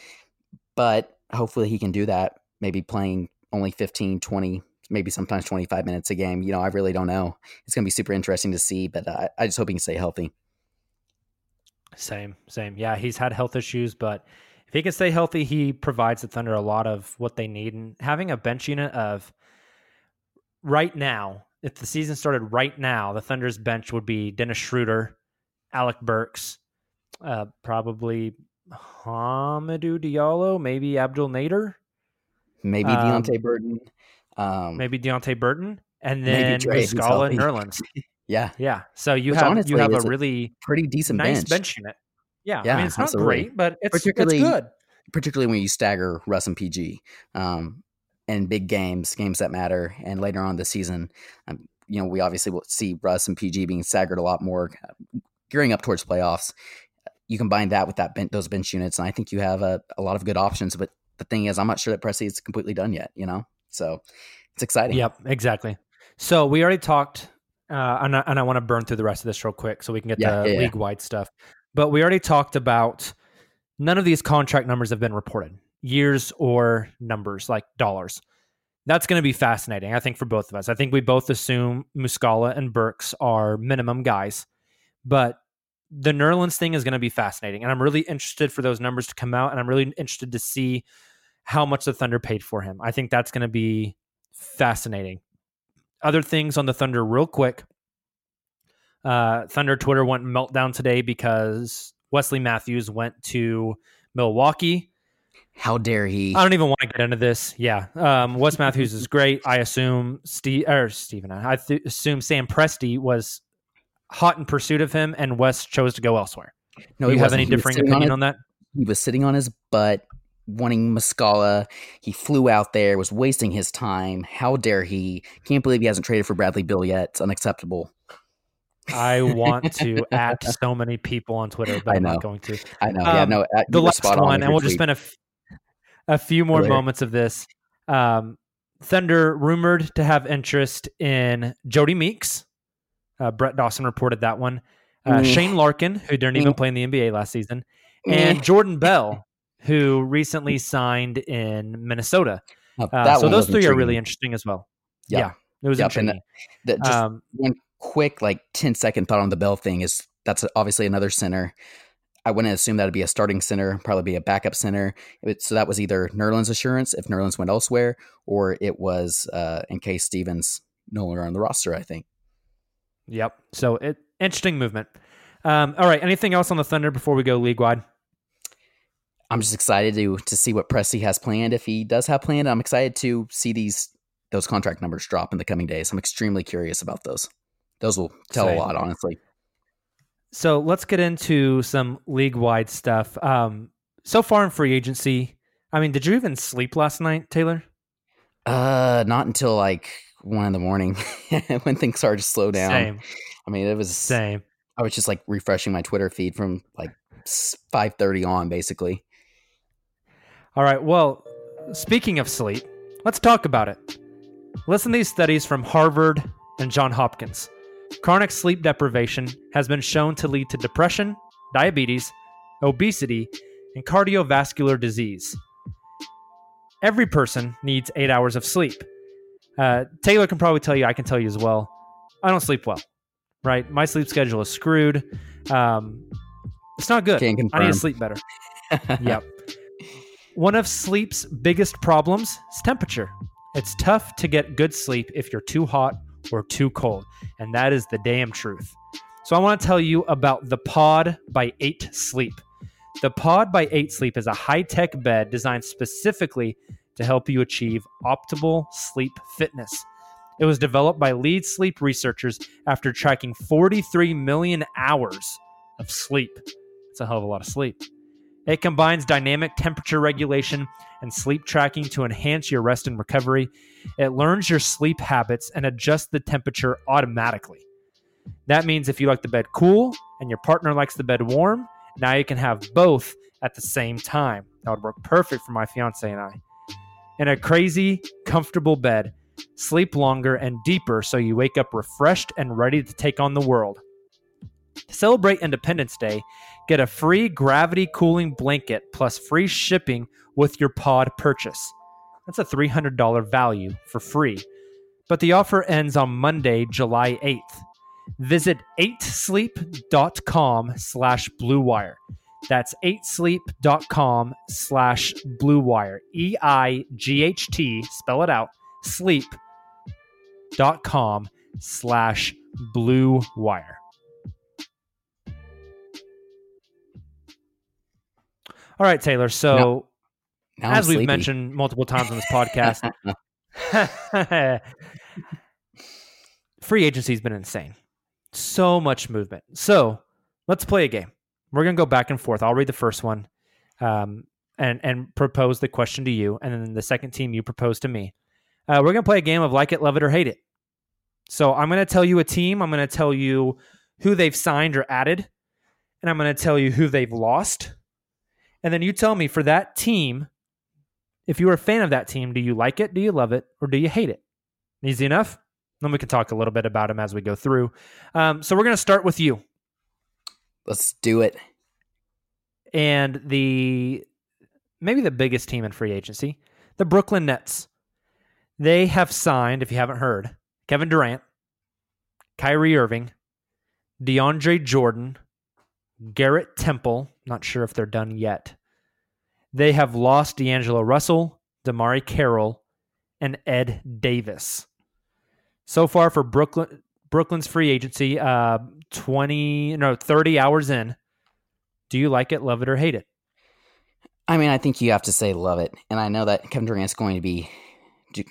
Speaker 7: but hopefully he can do that. Maybe playing only 15, 20, maybe sometimes 25 minutes a game. You know, I really don't know. It's going to be super interesting to see, but I, I just hope he can stay healthy.
Speaker 6: Same, same. Yeah, he's had health issues, but if he can stay healthy, he provides the Thunder a lot of what they need. And having a bench unit of right now, if the season started right now, the Thunder's bench would be Dennis Schroeder, Alec Burks, uh, probably Hamidou Diallo, maybe Abdel Nader,
Speaker 7: maybe
Speaker 6: Um,
Speaker 7: Deonte Burton. Um,
Speaker 6: maybe Deonte Burton, and
Speaker 7: Maybe
Speaker 6: then Muscala and. Nerlens.
Speaker 7: yeah,
Speaker 6: Yeah. So you
Speaker 7: Which
Speaker 6: have
Speaker 7: honestly
Speaker 6: you have a
Speaker 7: is a
Speaker 6: really
Speaker 7: pretty decent
Speaker 6: nice
Speaker 7: bench.
Speaker 6: bench, unit. Yeah. I
Speaker 7: Yeah,
Speaker 6: mean, it's not
Speaker 7: absolutely.
Speaker 6: great, but it's it's good.
Speaker 7: particularly when you stagger Russ and PG um, in big games, games that matter, and later on this season, um, you know, we obviously will see Russ and PG being staggered a lot more, uh, gearing up towards playoffs. You combine that with that ben- those bench units, and I think you have a, a lot of good options. But the thing is, I'm not sure that Presti is completely done yet. You know, so it's exciting.
Speaker 6: Yep, exactly. So we already talked, uh, and I, and I want to burn through the rest of this real quick so we can get
Speaker 7: Yeah,
Speaker 6: the
Speaker 7: yeah, yeah.
Speaker 6: league wide stuff. But we already talked about none of these contract numbers have been reported, years or numbers like dollars. That's going to be fascinating, I think, for both of us. I think we both assume Muscala and Burks are minimum guys, but the Nerlens thing is going to be fascinating, and I'm really interested for those numbers to come out, and I'm really interested to see how much the Thunder paid for him. I think that's going to be fascinating. Other things on the Thunder, real quick. Uh, Thunder Twitter went meltdown today because Wesley Matthews went to Milwaukee.
Speaker 7: How dare he?
Speaker 6: I don't even want to get into this. Yeah, um, Wes Matthews is great. I assume Steve or Steven, I th- assume Sam Presti was hot in pursuit of him, and Wes chose to go elsewhere.
Speaker 7: No,
Speaker 6: Do you have any differing opinion
Speaker 7: his-
Speaker 6: on that?
Speaker 7: He was sitting on his butt, wanting Muscala. He flew out there, was wasting his time. How dare he? Can't believe he hasn't traded for Bradley Beal yet. It's unacceptable.
Speaker 6: I want to at so many people on Twitter, but
Speaker 7: I
Speaker 6: I'm not going to.
Speaker 7: I know. yeah,
Speaker 6: Um,
Speaker 7: no. uh,
Speaker 6: the last
Speaker 7: on
Speaker 6: one,
Speaker 7: with
Speaker 6: and we'll just spend a, f- a few more
Speaker 7: ahead.
Speaker 6: moments of this. Um, Thunder rumored to have interest in Jodie Meeks. Uh, Brett Dawson reported that one. Uh,
Speaker 7: Mm.
Speaker 6: Shane Larkin, who didn't even
Speaker 7: Mm.
Speaker 6: play in the NBA last season, and
Speaker 7: Eh.
Speaker 6: Jordan Bell, who recently signed in Minnesota.
Speaker 7: Oh,
Speaker 6: Uh, so those three are really interesting as well.
Speaker 7: Yep.
Speaker 6: Yeah, it was
Speaker 7: Yep,
Speaker 6: intriguing.
Speaker 7: that just
Speaker 6: Um,
Speaker 7: one quick like 10 second thought on the Bell thing is that's obviously another center. I wouldn't assume that'd be a starting center, probably be a backup center. It- so that was either Nerlens assurance if Nerlens went elsewhere, or it was uh, in case Stevens no longer on the roster. I think.
Speaker 6: Yep. So it interesting movement. Um, all right. Anything else on the Thunder before we go league wide?
Speaker 7: I'm just excited to to see what Presti has planned. If he does have planned, I'm excited to see these those contract numbers drop in the coming days. I'm extremely curious about those. Those will tell
Speaker 6: Same.
Speaker 7: a lot, honestly.
Speaker 6: So let's get into some league wide stuff. Um, so far in free agency, I mean, did you even sleep last night, Tayler?
Speaker 7: Uh, not until like one in the morning when things started to slow down.
Speaker 6: Same.
Speaker 7: I mean, it was
Speaker 6: Same.
Speaker 7: I was just like refreshing my Twitter feed from like five thirty on, basically.
Speaker 6: All right. Well, speaking of sleep, let's talk about it. Listen to these studies from Harvard and John Hopkins. Chronic sleep deprivation has been shown to lead to depression, diabetes, obesity, and cardiovascular disease. Every person needs eight hours of sleep. Uh, Tayler can probably tell you, I can tell you as well. I don't sleep well, right? My sleep schedule is screwed. Um, it's not good. I need to sleep better. yep. One of sleep's biggest problems is temperature. It's tough to get good sleep if you're too hot or too cold, and that is the damn truth. So I want to tell you about the Pod by 8 Sleep. The Pod by 8 Sleep is a high-tech bed designed specifically to help you achieve optimal sleep fitness. It was developed by lead sleep researchers after tracking 43 million hours of sleep. It's a hell of a lot of sleep. It combines dynamic temperature regulation and sleep tracking to enhance your rest and recovery. It learns your sleep habits and adjusts the temperature automatically. That means if you like the bed cool and your partner likes the bed warm, now you can have both at the same time. That would work perfect for my fiance and I. In a crazy, comfortable bed, sleep longer and deeper so you wake up refreshed and ready to take on the world. To celebrate Independence Day, get a free gravity cooling blanket plus free shipping with your pod purchase. That's a $300 value for free. But the offer ends on Monday, July 8th. Visit 8sleep.com slash bluewire. That's 8sleep.com slash blue wire. E I G H T, spell it out, sleep.com slash blue All right, Tayler. So,
Speaker 7: Now I'm
Speaker 6: as we've
Speaker 7: sleepy.
Speaker 6: mentioned multiple times on this podcast, free agency's been insane. So much movement. So let's play a game. We're gonna go back and forth. I'll read the first one, um, and and propose the question to you, and then the second team you propose to me. Uh, we're gonna play a game of like it, love it, or hate it. So I'm gonna tell you a team. I'm gonna tell you who they've signed or added, and I'm gonna tell you who they've lost, and then you tell me for that team if you're a fan of that team, do you like it, do you love it, or do you hate it? Easy enough? Then we can talk a little bit about them as we go through. Um, so we're going to start with you.
Speaker 7: Let's do it.
Speaker 6: And the maybe the biggest team in free agency, the Brooklyn Nets. They have signed, if you haven't heard, Kevin Durant, Kyrie Irving, DeAndre Jordan, Garrett Temple. Not sure if they're done yet. They have lost D'Angelo Russell, DeMarre Carroll, and Ed Davis. So far for Brooklyn, Brooklyn's free agency, uh, twenty no thirty hours in. Do you like it, love it, or hate it?
Speaker 7: I mean, I think you have to say love it, and I know that Kevin Durant's going to be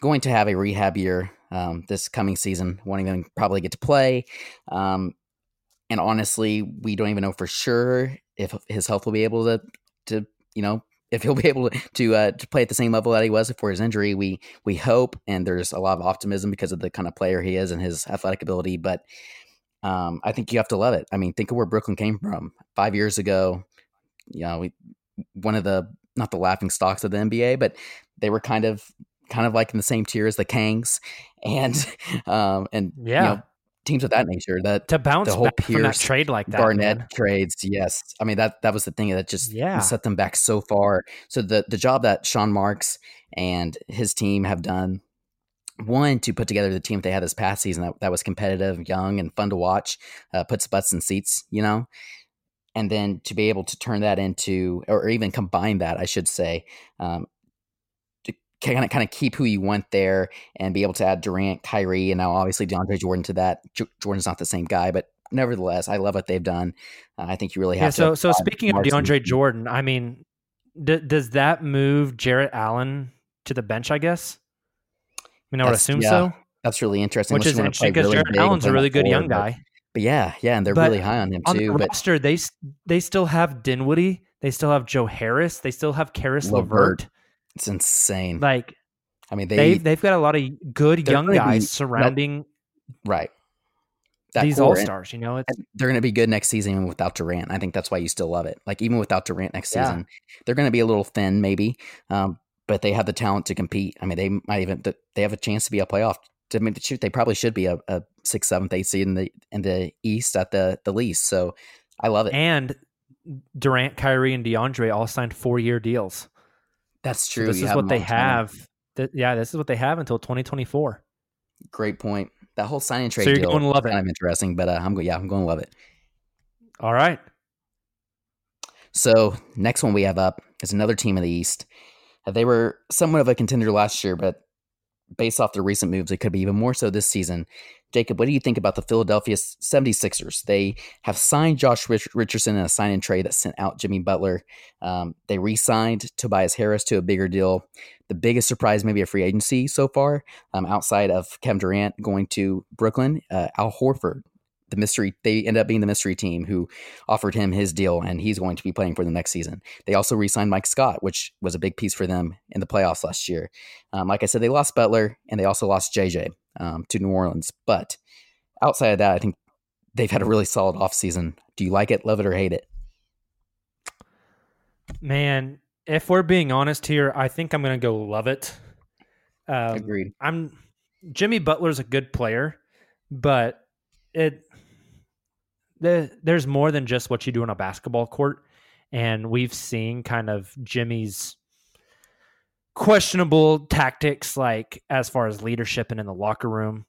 Speaker 7: going to have a rehab year um, this coming season, won't even probably get to play. Um, and honestly, we don't even know for sure if his health will be able to to you know if he'll be able to to, uh, to play at the same level that he was before his injury. We we hope, and there's a lot of optimism because of the kind of player he is and his athletic ability. But um, I think you have to love it. I mean, think of where Brooklyn came from five years ago. You know, we, one of the not the laughing stocks of the NBA, but they were kind of kind of like in the same tier as the Kangs and um, and
Speaker 6: Yeah.
Speaker 7: you know, teams of that nature. That
Speaker 6: To bounce
Speaker 7: the whole
Speaker 6: back from that trade like that,
Speaker 7: Garnett
Speaker 6: man.
Speaker 7: trades. Yes, I mean that that was the thing that just
Speaker 6: Yeah.
Speaker 7: set them back so far. So the the job that Sean Marks and his team have done. One to put together the team they had this past season that, that was competitive, young, and fun to watch, uh, puts butts in seats, you know, and then to be able to turn that into, or even combine that, I should say, um, kind of kind of keep who you want there and be able to add Durant, Kyrie, and now obviously DeAndre Jordan to that. J- Jordan's not the same guy, but nevertheless, I love what they've done. Uh, I think you really
Speaker 6: Yeah.
Speaker 7: have to.
Speaker 6: So so speaking of DeAndre Jordan, I mean, d- does that move Jarrett Allen to the bench? I guess. I mean, I would assume
Speaker 7: yeah,
Speaker 6: so.
Speaker 7: That's really interesting.
Speaker 6: Which is interesting
Speaker 7: play
Speaker 6: 'cause
Speaker 7: really
Speaker 6: Jarrett Allen's a really good young
Speaker 7: forward, but-
Speaker 6: guy.
Speaker 7: But yeah, yeah, and they're
Speaker 6: But
Speaker 7: really high on him
Speaker 6: on
Speaker 7: too.
Speaker 6: the
Speaker 7: But
Speaker 6: roster, they they still have Dinwiddie, they still have Joe Harris, they still have Caris
Speaker 7: Levert,
Speaker 6: Levert.
Speaker 7: It's insane.
Speaker 6: Like
Speaker 7: I mean,
Speaker 6: they
Speaker 7: they
Speaker 6: they've got a lot of good young
Speaker 7: be-
Speaker 6: guys
Speaker 7: that-
Speaker 6: surrounding
Speaker 7: right. That
Speaker 6: these all stars, You know, it's
Speaker 7: they're going to be good next season even without Durant. I think that's why you still love it. Like even without Durant next
Speaker 6: Yeah.
Speaker 7: season, they're going to be a little thin maybe, um, but they have the talent to compete. I mean, they might even they have a chance to be a playoff. I mean, shoot, they probably should be a, a sixth, seventh, eighth seed in the in the East at the the least. So I love it.
Speaker 6: and Durant, Kyrie, and DeAndre all signed four year deals.
Speaker 7: That's
Speaker 6: So
Speaker 7: true.
Speaker 6: this
Speaker 7: You
Speaker 6: is what they
Speaker 7: all the time.
Speaker 6: have. Th- yeah, this is what they have until 2024.
Speaker 7: Great point. That whole signing trade
Speaker 6: So you're
Speaker 7: deal
Speaker 6: going to love
Speaker 7: is
Speaker 6: it.
Speaker 7: kind of interesting, but uh, I'm going. Yeah, I'm going to love it.
Speaker 6: All right.
Speaker 7: So next one we have up is another team in the East. Uh, They were somewhat of a contender last year, but based off their recent moves, it could be even more so this season. Jacob, what do you think about the Philadelphia 76ers? They have signed Josh Rich- Richardson in a sign and trade that sent out Jimmy Butler. Um, they re signed Tobias Harris to a bigger deal. The biggest surprise, maybe a free agency so far, um, outside of Kevin Durant going to Brooklyn, uh, Al Horford. The mystery, they end up being the mystery team who offered him his deal, and he's going to be playing for the next season. They also re signed Mike Scott, which was a big piece for them in the playoffs last year. Um, like I said, they lost Butler and they also lost JJ um, to New Orleans. But outside of that, I think they've had a really solid offseason. Do you like it, love it, or hate it?
Speaker 6: Man, if we're being honest here, I think I'm going to go love it. Um,
Speaker 7: Agreed.
Speaker 6: I'm Jimmy Butler's a good player, but it the, there's more than just what you do on a basketball court, and we've seen kind of Jimmy's questionable tactics, like as far as leadership and in the locker room.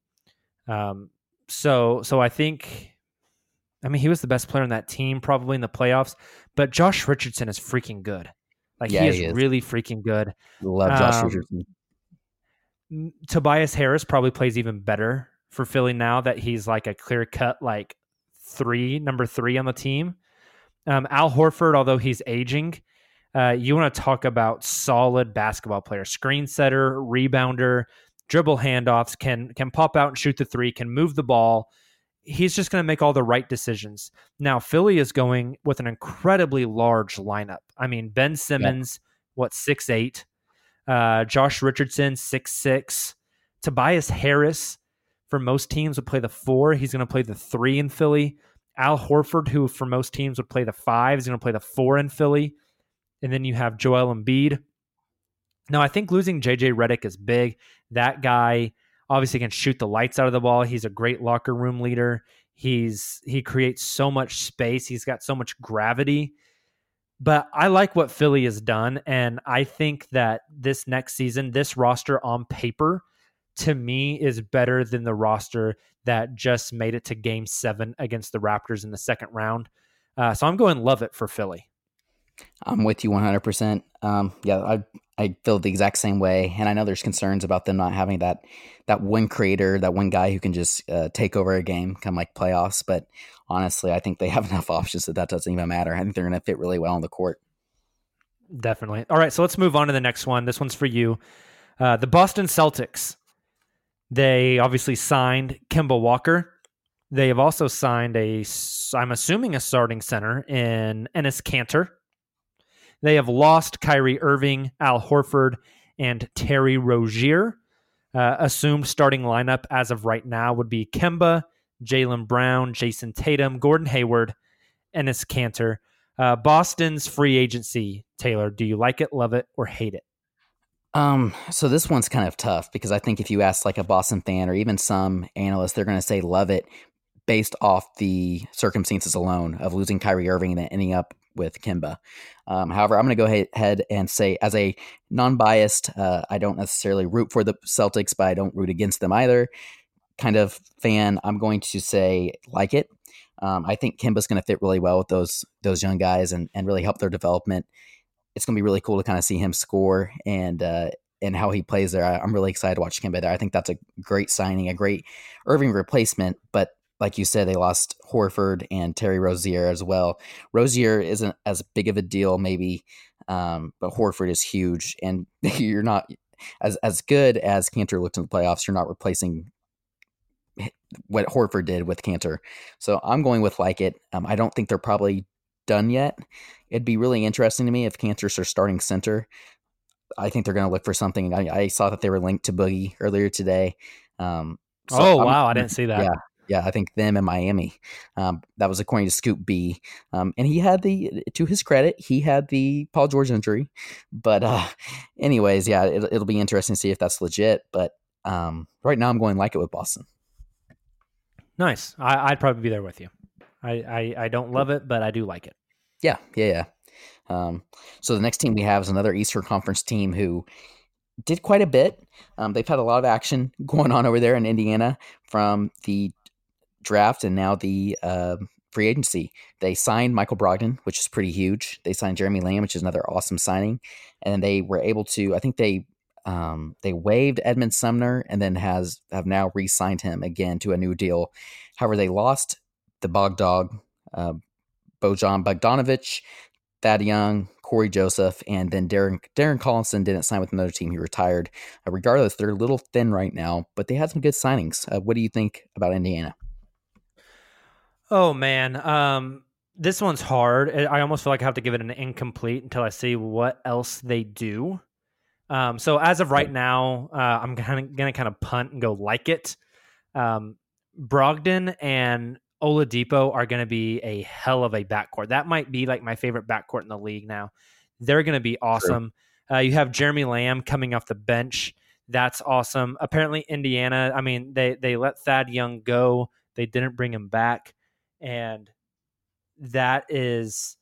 Speaker 6: Um, so so I think I mean, he was the best player on that team probably in the playoffs, but Josh Richardson is freaking good. Like
Speaker 7: Yeah,
Speaker 6: he is,
Speaker 7: he is.
Speaker 6: really freaking good.
Speaker 7: Love Josh
Speaker 6: Um,
Speaker 7: Richardson.
Speaker 6: Tobias Harris probably plays even better for Philly now that he's like a clear cut like three, number three on the team. Um, Al Horford, although he's aging, uh, you want to talk about solid basketball player, screen setter, rebounder, dribble handoffs, can can pop out and shoot the three, can move the ball. He's just going to make all the right decisions. Now Philly is going with an incredibly large lineup. I mean, Ben Simmons, what six eight, uh, Josh Richardson six six, Tobias Harris for most teams would play the four. He's going to play the three in Philly. Al Horford, who for most teams would play the five, is going to play the four in Philly. And then you have Joel Embiid. Now, I think losing JJ Redick is big. That guy obviously can shoot the lights out of the ball. He's a great locker room leader. He's he creates so much space. He's got so much gravity. But I like what Philly has done, and I think that this next season, this roster on paper, to me, is better than the roster that just made it to Game Seven against the Raptors in the second round. Uh, so I'm going love it for Philly.
Speaker 7: I'm with you 100%. Um, yeah, I I feel the exact same way, and I know there's concerns about them not having that that one creator, that one guy who can just uh, take over a game, come like playoffs. But honestly, I think they have enough options that that doesn't even matter. I think they're going to fit really well on the court.
Speaker 6: Definitely. All right, so let's move on to the next one. This one's for you. Uh, the Boston Celtics. They obviously signed Kemba Walker. They have also signed a, I'm assuming, a starting center in Enes Kanter. They have lost Kyrie Irving, Al Horford, and Terry Rozier. Uh, assumed starting lineup as of right now would be Kemba, Jaylen Brown, Jayson Tatum, Gordon Hayward, Enes Kanter. Uh, Boston's free agency, Tayler. Do you like it, love it, or hate it?
Speaker 7: Um, so this one's kind of tough because I think if you ask like a Boston fan or even some analysts, they're going to say love it based off the circumstances alone of losing Kyrie Irving and then ending up with Kemba. Um, however, I'm going to go ahead and say, as a non-biased, uh, I don't necessarily root for the Celtics, but I don't root against them either. Kind of fan, I'm going to say like it. Um, I think Kemba's going to fit really well with those those young guys and and really help their development. It's going to be really cool to kind of see him score and uh, and how he plays there. I, I'm really excited to watch Kemba there. I think that's a great signing, a great Irving replacement. But like you said, they lost Horford and Terry Rozier as well. Rozier isn't as big of a deal, maybe, um, but Horford is huge, and you're not as as good as Kanter looked in the playoffs. You're not replacing what Horford did with Kanter. So I'm going with like it. Um, I don't think they're probably done yet. It'd be really interesting to me if Kanter's their starting center. I think they're going to look for something. I, I saw that they were linked to Boogie earlier today. Um, so
Speaker 6: oh
Speaker 7: I'm-
Speaker 6: wow, I didn't see that.
Speaker 7: Yeah, yeah, I think them and Miami. Um, that was according to Scoop B. Um, and he had the, to his credit, he had the Paul George injury. But, uh, anyways, yeah, it, it'll be interesting to see if that's legit. But um, right now, I'm going like it with Boston.
Speaker 6: Nice. I, I'd probably be there with you. I, I I don't love it, but I do like it.
Speaker 7: Yeah, yeah, yeah. Um, so the next team we have is another Eastern Conference team who did quite a bit. Um, they've had a lot of action going on over there in Indiana from the draft and now the uh, free agency. They signed Michael Brogdon, which is pretty huge. They signed Jeremy Lamb, which is another awesome signing, and they were able to. I think they um, they waived Edmond Sumner and then has have now re-signed him again to a new deal. However, they lost the Bog Dog, uh, Bojan Bogdanovich, Thad Young, Cory Joseph, and then Darren Darren Collison didn't sign with another team. He retired. Uh, regardless, they're a little thin right now, but they had some good signings. Uh, what do you think about Indiana?
Speaker 6: Oh man, um, this one's hard. I I almost feel like I have to give it an incomplete until I see what else they do. Um, so as of right now, uh, I'm kind of gonna kind of punt and go like it. Um, Brogdon and Oladipo are going to be a hell of a backcourt. That might be like my favorite backcourt in the league now. They're going to be awesome. Uh, you have Jeremy Lamb coming off the bench. That's awesome. Apparently, Indiana. I mean, they they let Thad Young go. They didn't bring him back, and that is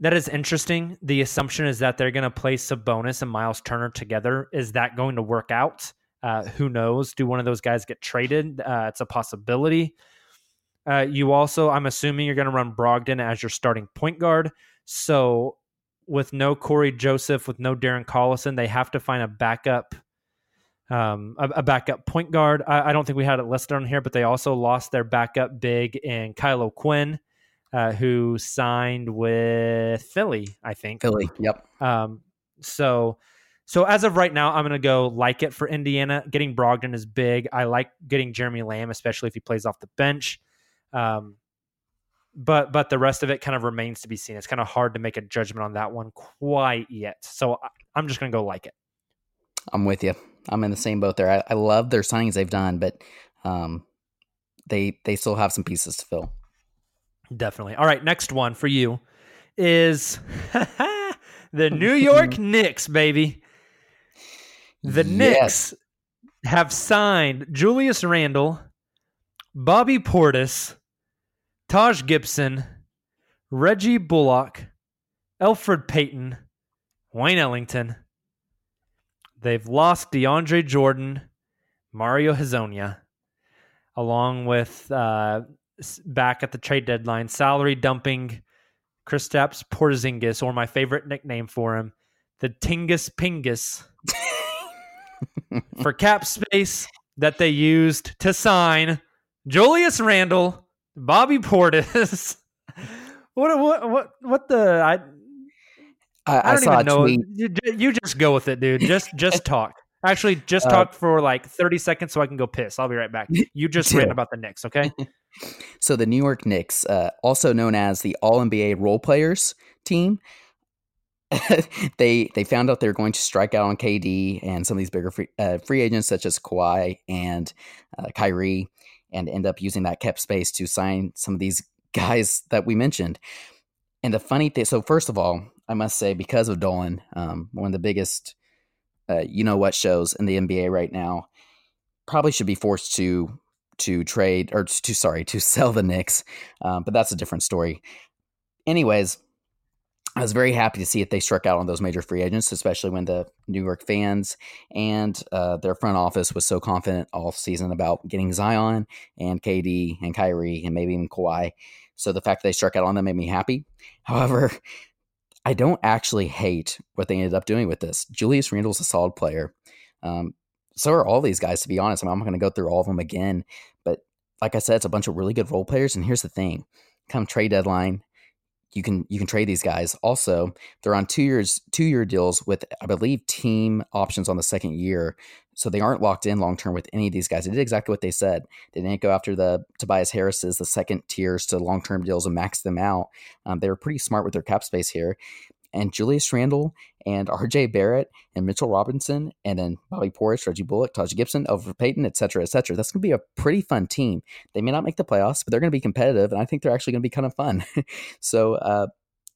Speaker 6: that is interesting. The assumption is that they're going to play Sabonis and Miles Turner together. Is that going to work out? Uh, who knows? Do one of those guys get traded? Uh, it's a possibility. Uh, you also, I'm assuming you're going to run Brogdon as your starting point guard. So with no Cory Joseph, with no Darren Collison, they have to find a backup, um, a, a backup point guard. I, I, don't think we had it listed on here, but they also lost their backup big in Kyle Quinn, uh, who signed with Philly, I think.
Speaker 7: Philly, yep.
Speaker 6: Um, so, so as of right now, I'm going to go like it for Indiana. Getting Brogdon is big. I like getting Jeremy Lamb, especially if he plays off the bench. Um, but but the rest of it kind of remains to be seen. It's kind of hard to make a judgment on that one quite yet. So I'm just going to go like it.
Speaker 7: I'm with you. I'm in the same boat there. I, I love their signings they've done, but um, they they still have some pieces to fill.
Speaker 6: Definitely. All right, next one for you is the New York Knicks, baby. The yes. Knicks have signed Julius Randle, Bobby Portis, Taj Gibson, Reggie Bullock, Alfred Payton, Wayne Ellington. They've lost DeAndre Jordan, Mario Hezonja, along with uh, back at the trade deadline, salary dumping Kristaps Porzingis, or my favorite nickname for him, the Tingus Pingus, for cap space that they used to sign Julius Randle, Bobby Portis. what what what what the I
Speaker 7: I, I,
Speaker 6: I don't even know. You, you, just go with it, dude. Just just talk. Actually, just uh, talk for like thirty seconds so I can go piss. I'll be right back. You just ran about the Knicks, okay?
Speaker 7: so the New York Knicks, uh, also known as the All NBA Role Players team, they they found out they were going to strike out on KD and some of these bigger free, uh, free agents such as Kawhi and uh, Kyrie and end up using that cap space to sign some of these guys that we mentioned. And the funny thing, so first of all, I must say, because of Dolan, um, one of the biggest, uh, you know what shows in the NBA right now, probably should be forced to to trade or to sorry to sell the Knicks, um, but that's a different story. Anyways, I was very happy to see that they struck out on those major free agents, especially when the New York fans and uh, their front office was so confident all season about getting Zion and KD and Kyrie and maybe even Kawhi. So the fact that they struck out on them made me happy. However, I don't actually hate what they ended up doing with this. Julius Randle's a solid player. Um, so are all these guys, to be honest. I am not going to go through all of them again. But like I said, it's a bunch of really good role players. And here's the thing come trade deadline, you can you can trade these guys. Also, they're on two years two year deals with I believe team options on the second year, so they aren't locked in long term with any of these guys. They did exactly what they said. They didn't go after the Tobias Harris's the second tiers to long term deals and max them out. Um, they were pretty smart with their cap space here, and Julius Randle and RJ Barrett and Mitchell Robinson and then Bobby Portis, Reggie Bullock, Taj Gibson, Elfrid Payton, et cetera, et cetera. That's going to be a pretty fun team. They may not make the playoffs, but they're going to be competitive, and I think they're actually going to be kind of fun. so, uh,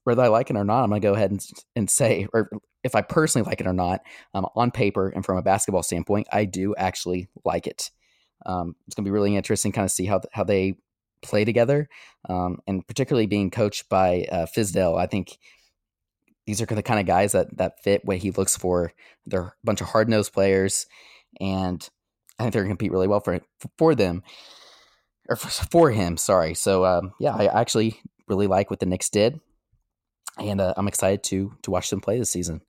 Speaker 7: whether I like it or not, I'm going to go ahead and, and say, or if I personally like it or not, um, on paper and from a basketball standpoint, I do actually like it. Um, it's going to be really interesting, kind of see how how they play together, um, and particularly being coached by uh, Fizdale. I think these are the kind of guys that that fit what he looks for. They're a bunch of hard nosed players, and I think they're going to compete really well for for them or for him. Sorry. So um, yeah, I actually really like what the Knicks did, and uh, I'm excited to to watch them play this season.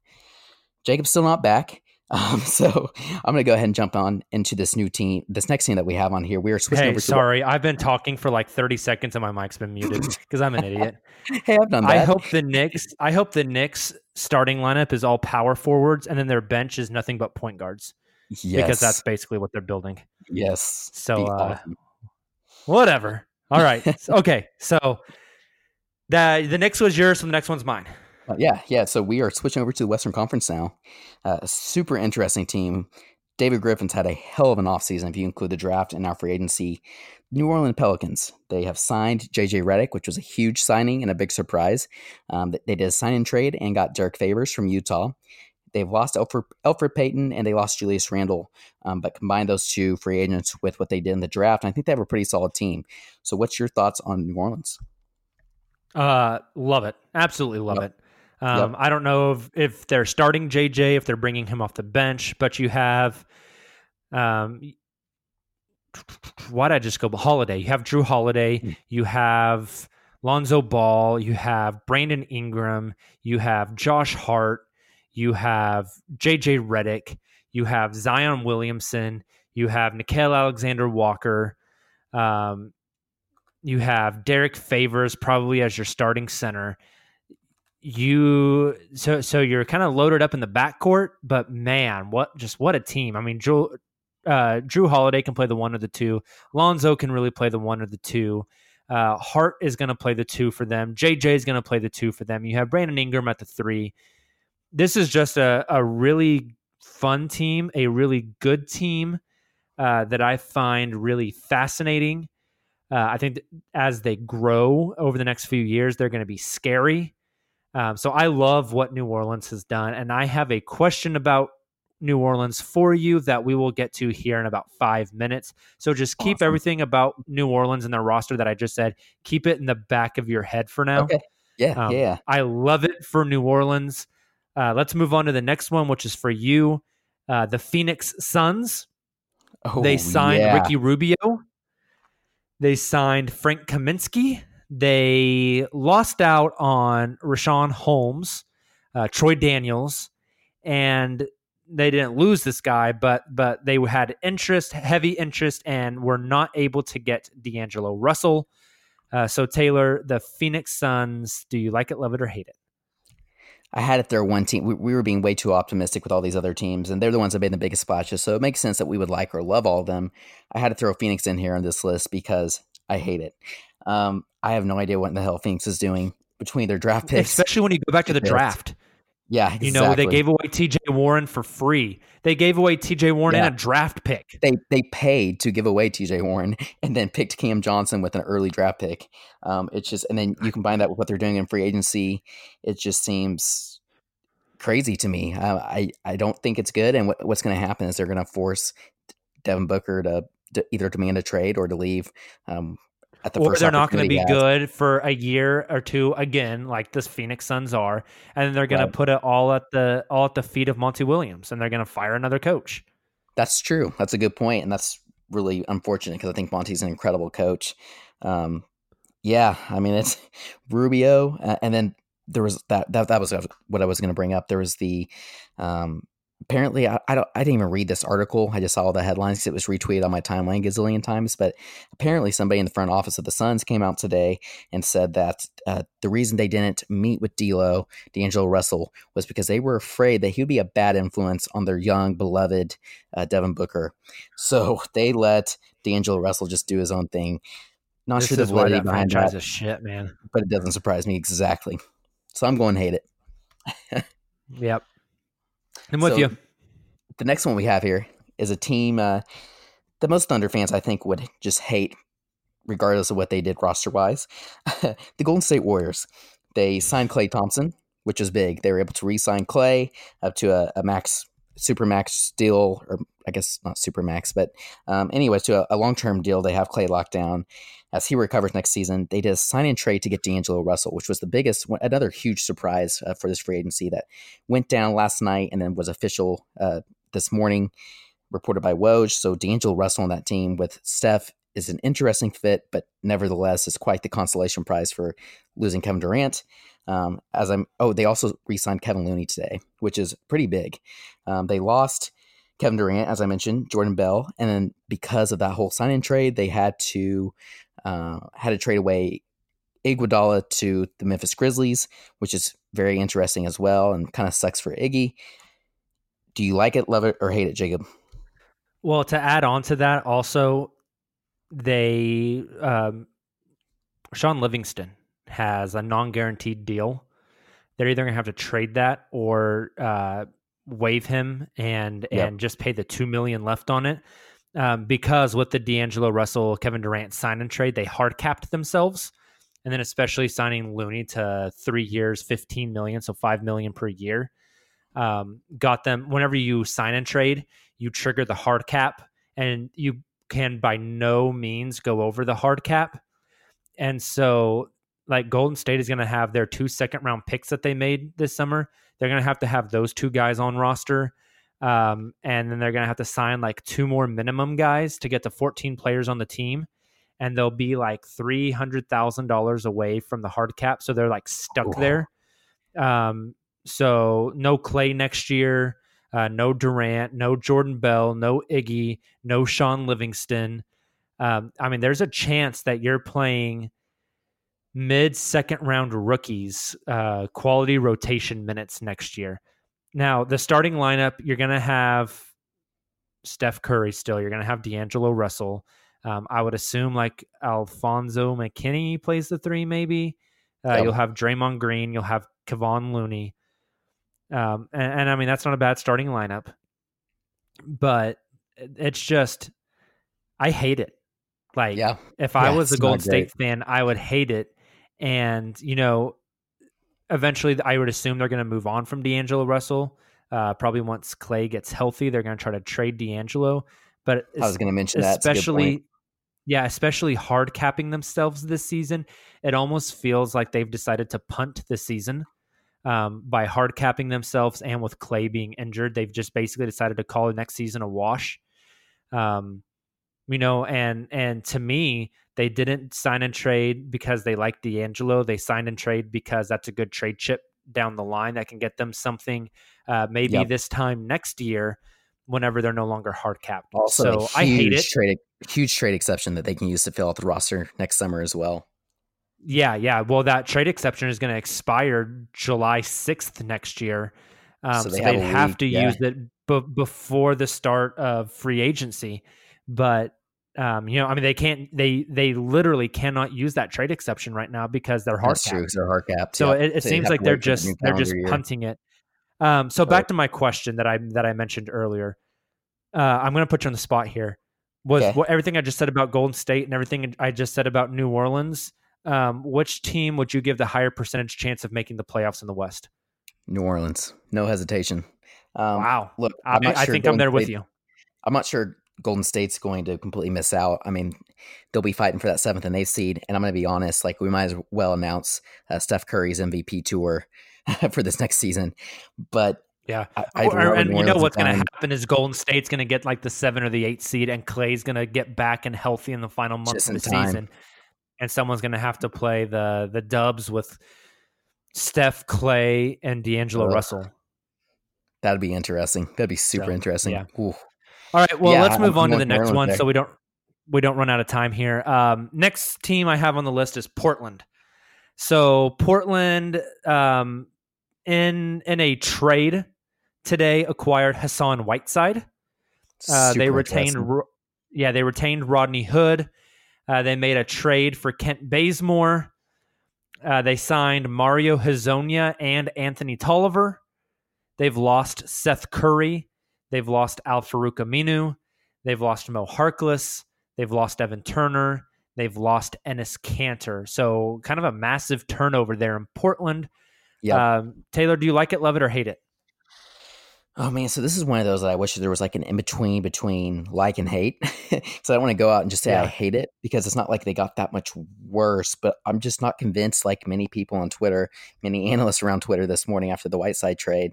Speaker 7: Jacob's still not back. Um, so I'm going to go ahead and jump on into this new team, this next team that we have on here. We are switching
Speaker 6: hey,
Speaker 7: over.
Speaker 6: Sorry, I've been talking for like 30 seconds and my mic's been muted because I'm an idiot.
Speaker 7: hey, I've done that.
Speaker 6: I hope the Knicks. I hope the Knicks starting lineup is all power forwards, and then their bench is nothing but point guards. Yes. because that's basically what they're building.
Speaker 7: Yes.
Speaker 6: So, uh, awesome. whatever. All right. okay. So the the Knicks was yours, so the next one's mine.
Speaker 7: Uh, yeah, yeah. So we are switching over to the Western Conference now. Uh, super interesting team. David Griffin's had a hell of an offseason if you include the draft and our free agency. New Orleans Pelicans, they have signed JJ Redick, which was a huge signing and a big surprise. Um, they did a sign and trade and got Derrick Favors from Utah. They've lost Alfred, Elfrid Payton and they lost Julius Randle, um, but combine those two free agents with what they did in the draft, I think they have a pretty solid team. So, what's your thoughts on New Orleans?
Speaker 6: Uh, love it, absolutely love yep. it. Um, yep. I don't know if, if they're starting JJ, if they're bringing him off the bench, but you have um, why did I just go Holiday? You have Jrue Holiday, you have Lonzo Ball, you have Brandon Ingram, you have Josh Hart, you have JJ Redick, you have Zion Williamson, you have Nickeil Alexander Walker, um, you have Derrick Favors probably as your starting center. You so so you're kind of loaded up in the backcourt, but man, what just what a team! I mean, Jrue, uh, Jrue Holiday can play the one or the two. Lonzo can really play the one or the two. Uh, Hart is going to play the two for them. JJ is going to play the two for them. You have Brandon Ingram at the three. This is just a, a really fun team, a really good team uh, that I find really fascinating. Uh, I think as they grow over the next few years, they're going to be scary. Um, so I love what New Orleans has done. And I have a question about New Orleans for you that we will get to here in about five minutes. So just keep awesome. everything about New Orleans and their roster that I just said, keep it in the back of your head for now.
Speaker 7: Okay. Yeah. Um, yeah.
Speaker 6: I love it for New Orleans. Uh, let's move on to the next one, which is for you. Uh, the Phoenix Suns. Oh, they signed yeah. Ricky Rubio. They signed Frank Kaminsky. They lost out on Richaun Holmes, uh, Troy Daniels, and they didn't lose this guy, but but they had interest, heavy interest, and were not able to get D'Angelo Russell. Uh, so Tayler, the Phoenix Suns, do you like it, love it, or hate it?
Speaker 7: I had it there one team. We, we, were being way too optimistic with all these other teams, and they're the ones that made the biggest splashes. So it makes sense that we would like or love all of them. I had to throw Phoenix in here on this list because I hate it. Um, I have no idea what the hell Phoenix is doing between their draft picks,
Speaker 6: especially when you go back to the draft.
Speaker 7: Yeah, exactly.
Speaker 6: you know they gave away T.J. Warren for free. They gave away T.J. Warren yeah. and a draft pick.
Speaker 7: They they paid to give away T.J. Warren and then picked Cam Johnson with an early draft pick. Um, it's just and then you combine that with what they're doing in free agency. It just seems crazy to me. Uh, I I don't think it's good. And what, what's going to happen is they're going to force Devin Booker to, to, either demand a trade or to leave. Um,
Speaker 6: at the or they're not going to be good for a year or two again, like the Phoenix Suns are, and they're going right. to put it all at the all at the feet of Monty Williams, and they're going to fire another coach.
Speaker 7: That's true. That's a good point, and that's really unfortunate because I think Monty's an incredible coach. Um, yeah, I mean it's Rubio, uh, and then there was that that that was what I was going to bring up. There was the um, apparently I, I, don't I didn't even read this article. I just saw all the headlines because it was retweeted on my timeline gazillion times. But apparently somebody in the front office of the Suns came out today and said that uh, the reason they didn't meet with D'Lo, D'Angelo Russell, was because they were afraid that he would be a bad influence on their young beloved uh, Devin Booker. So they let D'Angelo Russell just do his own thing. Not
Speaker 6: this
Speaker 7: sure the
Speaker 6: validity behind that. Is shit, man.
Speaker 7: But it doesn't surprise me exactly. So I'm going to hate it.
Speaker 6: yep. I'm with so you.
Speaker 7: The next one we have here is a team uh, that most Thunder fans, I think, would just hate, regardless of what they did roster wise. the Golden State Warriors. They signed Klay Thompson, which is big. They were able to re sign Klay up to a, a max, super max deal, or I guess not super max, but um, anyways, to a, a long term deal. They have Klay locked down as he recovers next season. They did a sign and trade to get D'Angelo Russell, which was the biggest, another huge surprise uh, for this free agency that went down last night and then was official uh, this morning, reported by Woj. So D'Angelo Russell on that team with Steph is an interesting fit, but nevertheless is quite the consolation prize for losing Kevin Durant. Um, as I'm, oh, they also re-signed Kevin Looney today, which is pretty big. Um, they lost Kevin Durant, as I mentioned, Jordan Bell, and then because of that whole sign-in trade, they had to uh, had to trade away Iguodala to the Memphis Grizzlies, which is very interesting as well, and kind of sucks for Iggy. Do you like it, love it, or hate it, Jacob?
Speaker 6: Well, to add on to that, also they um, Shaun Livingston has a non-guaranteed deal. They're either going to have to trade that or uh, waive him and yep. and just pay the two million left on it um, because with the D'Angelo Russell, Kevin Durant sign and trade, they hard capped themselves. And then especially signing Looney to three years, 15 million, so 5 million per year, um, got them whenever you sign and trade, you trigger the hard cap and you can by no means go over the hard cap. And so like Golden State is going to have their two second round picks that they made this summer. They're going to have to have those two guys on roster Um, and then they're going to have to sign like two more minimum guys to get to 14 players on the team. And they'll be like $300,000 away from the hard cap. So they're like stuck there. Um, so no Klay next year, uh, no Durant, no Jordan Bell, no Iggy, no Shaun Livingston. Um, I mean, there's a chance that you're playing mid second round rookies, uh, quality rotation minutes next year. Now, the starting lineup, you're going to have Steph Curry still. You're going to have D'Angelo Russell. Um, I would assume like Alfonzo McKinnie plays the three, maybe. Uh,
Speaker 7: Yep.
Speaker 6: You'll have Draymond Green. You'll have Kevon Looney. Um, and, and I mean, that's not a bad starting lineup. But it's just, I hate it. Like,
Speaker 7: Yeah.
Speaker 6: if I was a Golden. State fan, I would hate it. And, you know, eventually I would assume they're going to move on from D'Angelo Russell. Uh, probably once Klay gets healthy, they're going to try to trade D'Angelo. But
Speaker 7: I was going to mention that. It's a good
Speaker 6: especially, yeah, especially hard capping themselves this season, it almost feels like they've decided to punt the season um, by hard capping themselves. And with Klay being injured, they've just basically decided to call the next season a wash. Um, you know, and and to me, they didn't sign and trade because they like D'Angelo. They signed and trade because that's a good trade chip down the line that can get them something uh, maybe
Speaker 7: Yep.
Speaker 6: this time next year whenever they're no longer hard capped.
Speaker 7: Also,
Speaker 6: so
Speaker 7: huge
Speaker 6: I hate it.
Speaker 7: Trade, huge trade exception that they can use to fill out the roster next summer as well.
Speaker 6: Yeah, yeah. Well, that trade exception is going to expire July 6th next year. Um,
Speaker 7: So
Speaker 6: so,
Speaker 7: they
Speaker 6: they
Speaker 7: have
Speaker 6: would have to
Speaker 7: yeah.
Speaker 6: use it b- before the start of free agency. But um, you know, I mean, they can't. They they literally cannot use that trade exception right now because they're hard
Speaker 7: That's true. they're hard capped.
Speaker 6: So
Speaker 7: yeah.
Speaker 6: it, it
Speaker 7: So
Speaker 6: seems like they're
Speaker 7: the
Speaker 6: just they're just
Speaker 7: year.
Speaker 6: punting it. Um, so
Speaker 7: Right.
Speaker 6: back to my question that I that I mentioned earlier. Uh, I'm going to put you on the spot here. Was
Speaker 7: Okay.
Speaker 6: what everything I just said about Golden State and everything I just said about New Orleans? Um, which team would you give the higher percentage chance of making the playoffs in the West?
Speaker 7: New Orleans, no hesitation. Um,
Speaker 6: wow,
Speaker 7: Look,
Speaker 6: I,
Speaker 7: I'm
Speaker 6: I
Speaker 7: sure
Speaker 6: think I'm
Speaker 7: Golden
Speaker 6: there with you.
Speaker 7: I'm not sure Golden State's going to completely miss out. I mean, they'll be fighting for that seventh and eighth seed. And I'm going to be honest, like we might as well announce uh, Steph Curry's MVP tour for this next season. But
Speaker 6: Yeah,
Speaker 7: I, I
Speaker 6: Or- and you know what's going to happen is Golden State's going to get like the seven or the eight seed, and Klay's going to get back and healthy in the final month of the
Speaker 7: time.
Speaker 6: season, and someone's going to have to play the the Dubs with Steph, Klay, and D'Angelo
Speaker 7: Ugh.
Speaker 6: Russell.
Speaker 7: That'd be interesting. That'd be super
Speaker 6: So,
Speaker 7: interesting.
Speaker 6: yeah.
Speaker 7: Ooh.
Speaker 6: All right, well,
Speaker 7: Yeah,
Speaker 6: let's
Speaker 7: I'm-
Speaker 6: move on to the next one,
Speaker 7: there.
Speaker 6: so we don't we don't run out of time here. Um, next team I have on the list is Portland. So Portland, um, in in a trade today, acquired Hassan Whiteside. Uh, they retained, yeah, they retained Rodney Hood. Uh, they made a trade for Kent Bazemore. Uh, they signed Mario Hezonja and Anthony Tolliver. They've lost Seth Curry. They've lost Al-Farouq Aminu. They've lost Mo Harkless. They've lost Evan Turner. They've lost Enes Kanter. So kind of a massive turnover there in Portland.
Speaker 7: Yeah.
Speaker 6: Um, Tayler, do you like it, love it, or hate it?
Speaker 7: Oh man, so this is one of those that I wish there was like an in between between like and hate. so I don't want to go out and just say I hate it because it's not like they got that much worse, but I'm just not convinced like many people on Twitter, many analysts around Twitter this morning after the Whiteside trade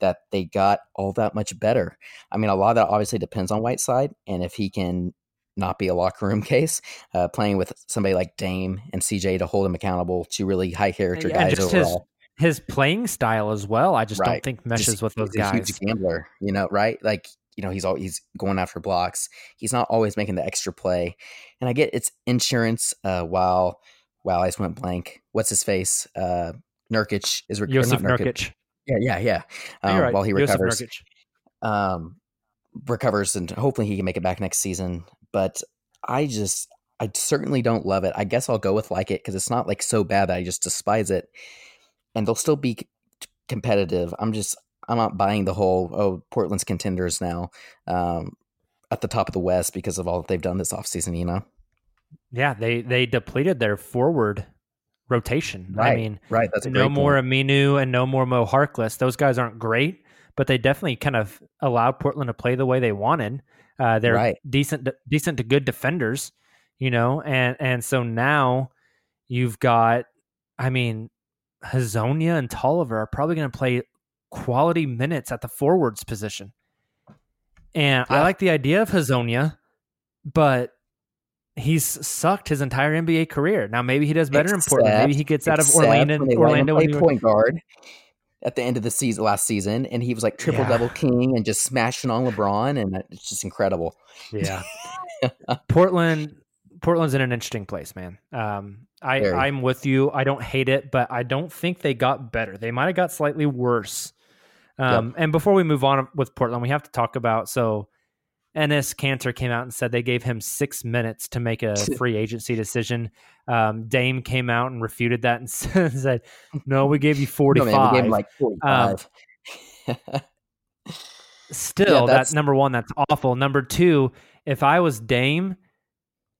Speaker 7: that they got all that much better. I mean, a lot of that obviously depends on Whiteside and if he can not be a locker room case, uh, playing with somebody like Dame and CJ to hold him accountable to really high character
Speaker 6: And
Speaker 7: guys
Speaker 6: just his,
Speaker 7: overall.
Speaker 6: his playing style as well. I just don't think meshes
Speaker 7: Just-
Speaker 6: with those
Speaker 7: he's a
Speaker 6: guys.
Speaker 7: huge gambler, you know, right? Like, you know, he's all he's going after blocks. He's not always making the extra play. And I get it's insurance. Uh, while wow, I just went blank. What's his face? Uh, Nurkic is rec-
Speaker 6: Jusuf
Speaker 7: not
Speaker 6: Nurkic.
Speaker 7: Yeah, yeah, yeah. Um,
Speaker 6: right.
Speaker 7: While he recovers, um, recovers, and hopefully he can make it back next season. But I just, I certainly don't love it. I guess I'll go with like it because it's not like so bad that I just despise it, and they'll still be c- competitive. I'm just, I'm not buying the whole oh Portland's contenders now um, at the top of the West because of all that they've done this offseason, You know,
Speaker 6: Yeah, they they depleted their forward rotation. I mean,
Speaker 7: right, that's a
Speaker 6: no more
Speaker 7: point.
Speaker 6: Aminu and no more Mo Harkless. Those guys aren't great, but they definitely kind of allowed Portland to play the way they wanted. Uh, they're
Speaker 7: Right.
Speaker 6: decent, decent to good defenders, you know, and and so now you've got, I mean, Hezonja and Tolliver are probably going to play quality minutes at the forwards position. And I like the idea of Hazonia, but he's sucked his entire NBA career. Now maybe he does better in Portland. Maybe he gets out of Orlando.
Speaker 7: when they let him
Speaker 6: Orlando
Speaker 7: play
Speaker 6: and
Speaker 7: point guard at the end of the season last season, and he was like triple
Speaker 6: Yeah.
Speaker 7: double king and just smashing on LeBron, and it's just incredible.
Speaker 6: Yeah. Portland Portland's in an interesting place, man. Um I
Speaker 7: Very.
Speaker 6: I'm with you. I don't hate it, but I don't think they got better. They might have got slightly worse. Um and before we move on with Portland, we have to talk about so Enes Kanter came out and said they gave him six minutes to make a free agency decision. Um, Dame came out and refuted that and said, "No, we gave you
Speaker 7: No,
Speaker 6: forty-five.
Speaker 7: man, we gave like
Speaker 6: Um,
Speaker 7: 45.
Speaker 6: Still,
Speaker 7: that's-
Speaker 6: that's number one. That's awful. Number two, if I was Dame,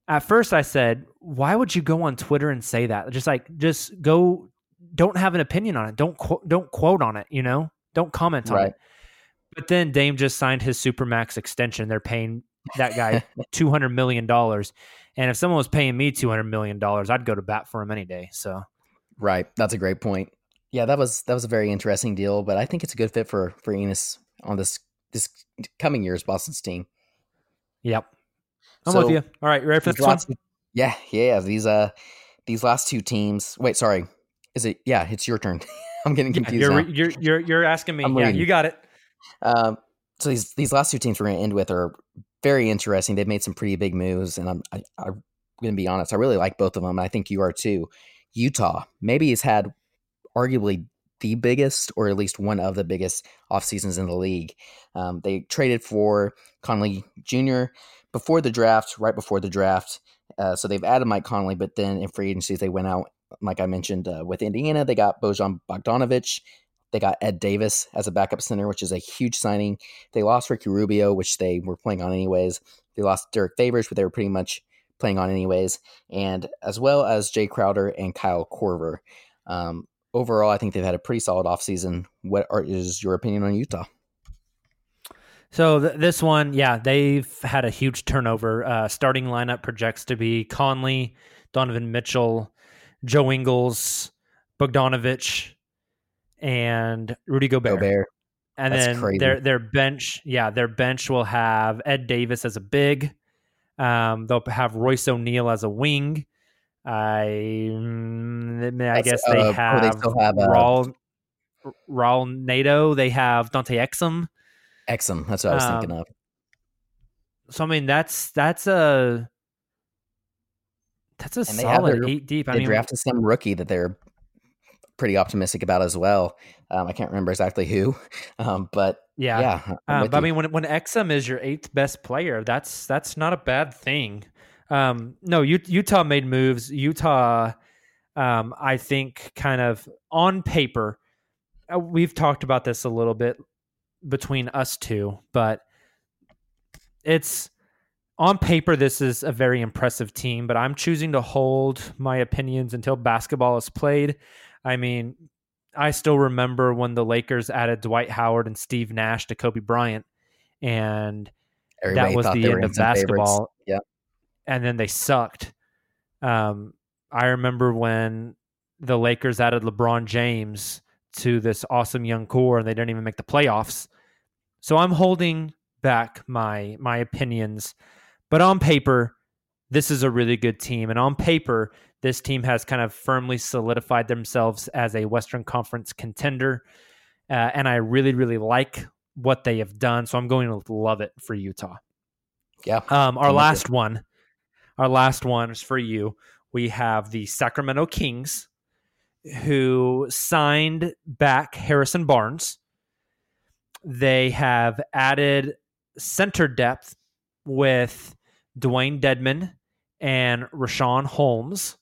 Speaker 6: at first I said, why would you go on Twitter and say that? Just like, just go. Don't have an opinion on it. Don't quote. Don't quote on it. You know. Don't comment on
Speaker 7: Right.
Speaker 6: it. But then Dame just signed his supermax extension. They're paying that guy two hundred million dollars, and if someone was paying me two hundred million dollars, I'd go to bat for him any day. So
Speaker 7: Right. That's a great point. Yeah, that was that was a very interesting deal, but I think it's a good fit for for Enes on this this coming year's Boston's team.
Speaker 6: Yep. I'm
Speaker 7: So,
Speaker 6: with you. All right, you ready for this one?
Speaker 7: last- Yeah, yeah. These uh these last two teams. Wait, sorry. Is it? Yeah, it's your turn. I'm getting
Speaker 6: Yeah,
Speaker 7: confused.
Speaker 6: you're,
Speaker 7: now.
Speaker 6: you're you're you're asking me.
Speaker 7: I'm
Speaker 6: yeah,
Speaker 7: leading.
Speaker 6: you got it.
Speaker 7: Um, so these these last two teams we're going to end with are very interesting. They've made some pretty big moves, and I'm I, I'm going to be honest. I really like both of them. and I think you are too. Utah maybe has had arguably the biggest, or at least one of the biggest off seasons in the league. Um, they traded for Conley Jr. before the draft, right before the draft. Uh, so they've added Mike Conley, but then in free agencies they went out, like I mentioned, uh, with Indiana. They got Bojan Bogdanovic. They got Ed Davis as a backup center, which is a huge signing. They lost Ricky Rubio, which they were playing on anyways. They lost Derrick Favors, but they were pretty much playing on anyways, and as well as Jae Crowder and Kyle Korver. Um, overall, I think they've had a pretty solid offseason. What are, is your opinion on Utah?
Speaker 6: So th- this one, yeah, they've had a huge turnover. Uh, starting lineup projects to be Conley, Donovan Mitchell, Joe Ingles, Bogdanovic, and Rudy Gobert.
Speaker 7: Gobert.
Speaker 6: And
Speaker 7: That's
Speaker 6: then
Speaker 7: crazy.
Speaker 6: their their bench, yeah, their bench will have Ed Davis as a big. Um, they'll have Royce O'Neale as a wing. I mm, I guess they
Speaker 7: uh, oh,
Speaker 6: have,
Speaker 7: they still have, uh,
Speaker 6: Raul Raul Neto. They have Dante Exum.
Speaker 7: Exum. That's what I was
Speaker 6: Um,
Speaker 7: thinking of.
Speaker 6: So I mean, that's that's a that's a solid
Speaker 7: their-
Speaker 6: eight deep. I
Speaker 7: they
Speaker 6: mean,
Speaker 7: drafted some rookie that they're pretty optimistic about as well. Um, I can't remember exactly who, um, but
Speaker 6: yeah.
Speaker 7: yeah.
Speaker 6: Um, but I mean, when when Exum is your eighth best player, that's that's not a bad thing. Um, no, U- Utah made moves. Utah, um, I think, kind of on paper, uh, we've talked about this a little bit between us two, but it's on paper this is a very impressive team. But I'm choosing to hold my opinions until basketball is played. I mean, I still remember when the Lakers added Dwight Howard and Steve Nash to Kobe Bryant, and
Speaker 7: Everybody
Speaker 6: that was the end of
Speaker 7: instant favorites.
Speaker 6: basketball.
Speaker 7: Yeah.
Speaker 6: And then they sucked. Um, I remember when the Lakers added LeBron James to this awesome young core, and they didn't even make the playoffs. So I'm holding back my my opinions, but on paper, this is a really good team, and on paper, this team has kind of firmly solidified themselves as a Western Conference contender, uh, and I really really like what they have done. So I'm going to love it for Utah.
Speaker 7: Yeah.
Speaker 6: Um, our last one, our last one is for you. We have the Sacramento Kings, who signed back Harrison Barnes. They have added center depth with Dewayne Dedmon and Richaun Holmes.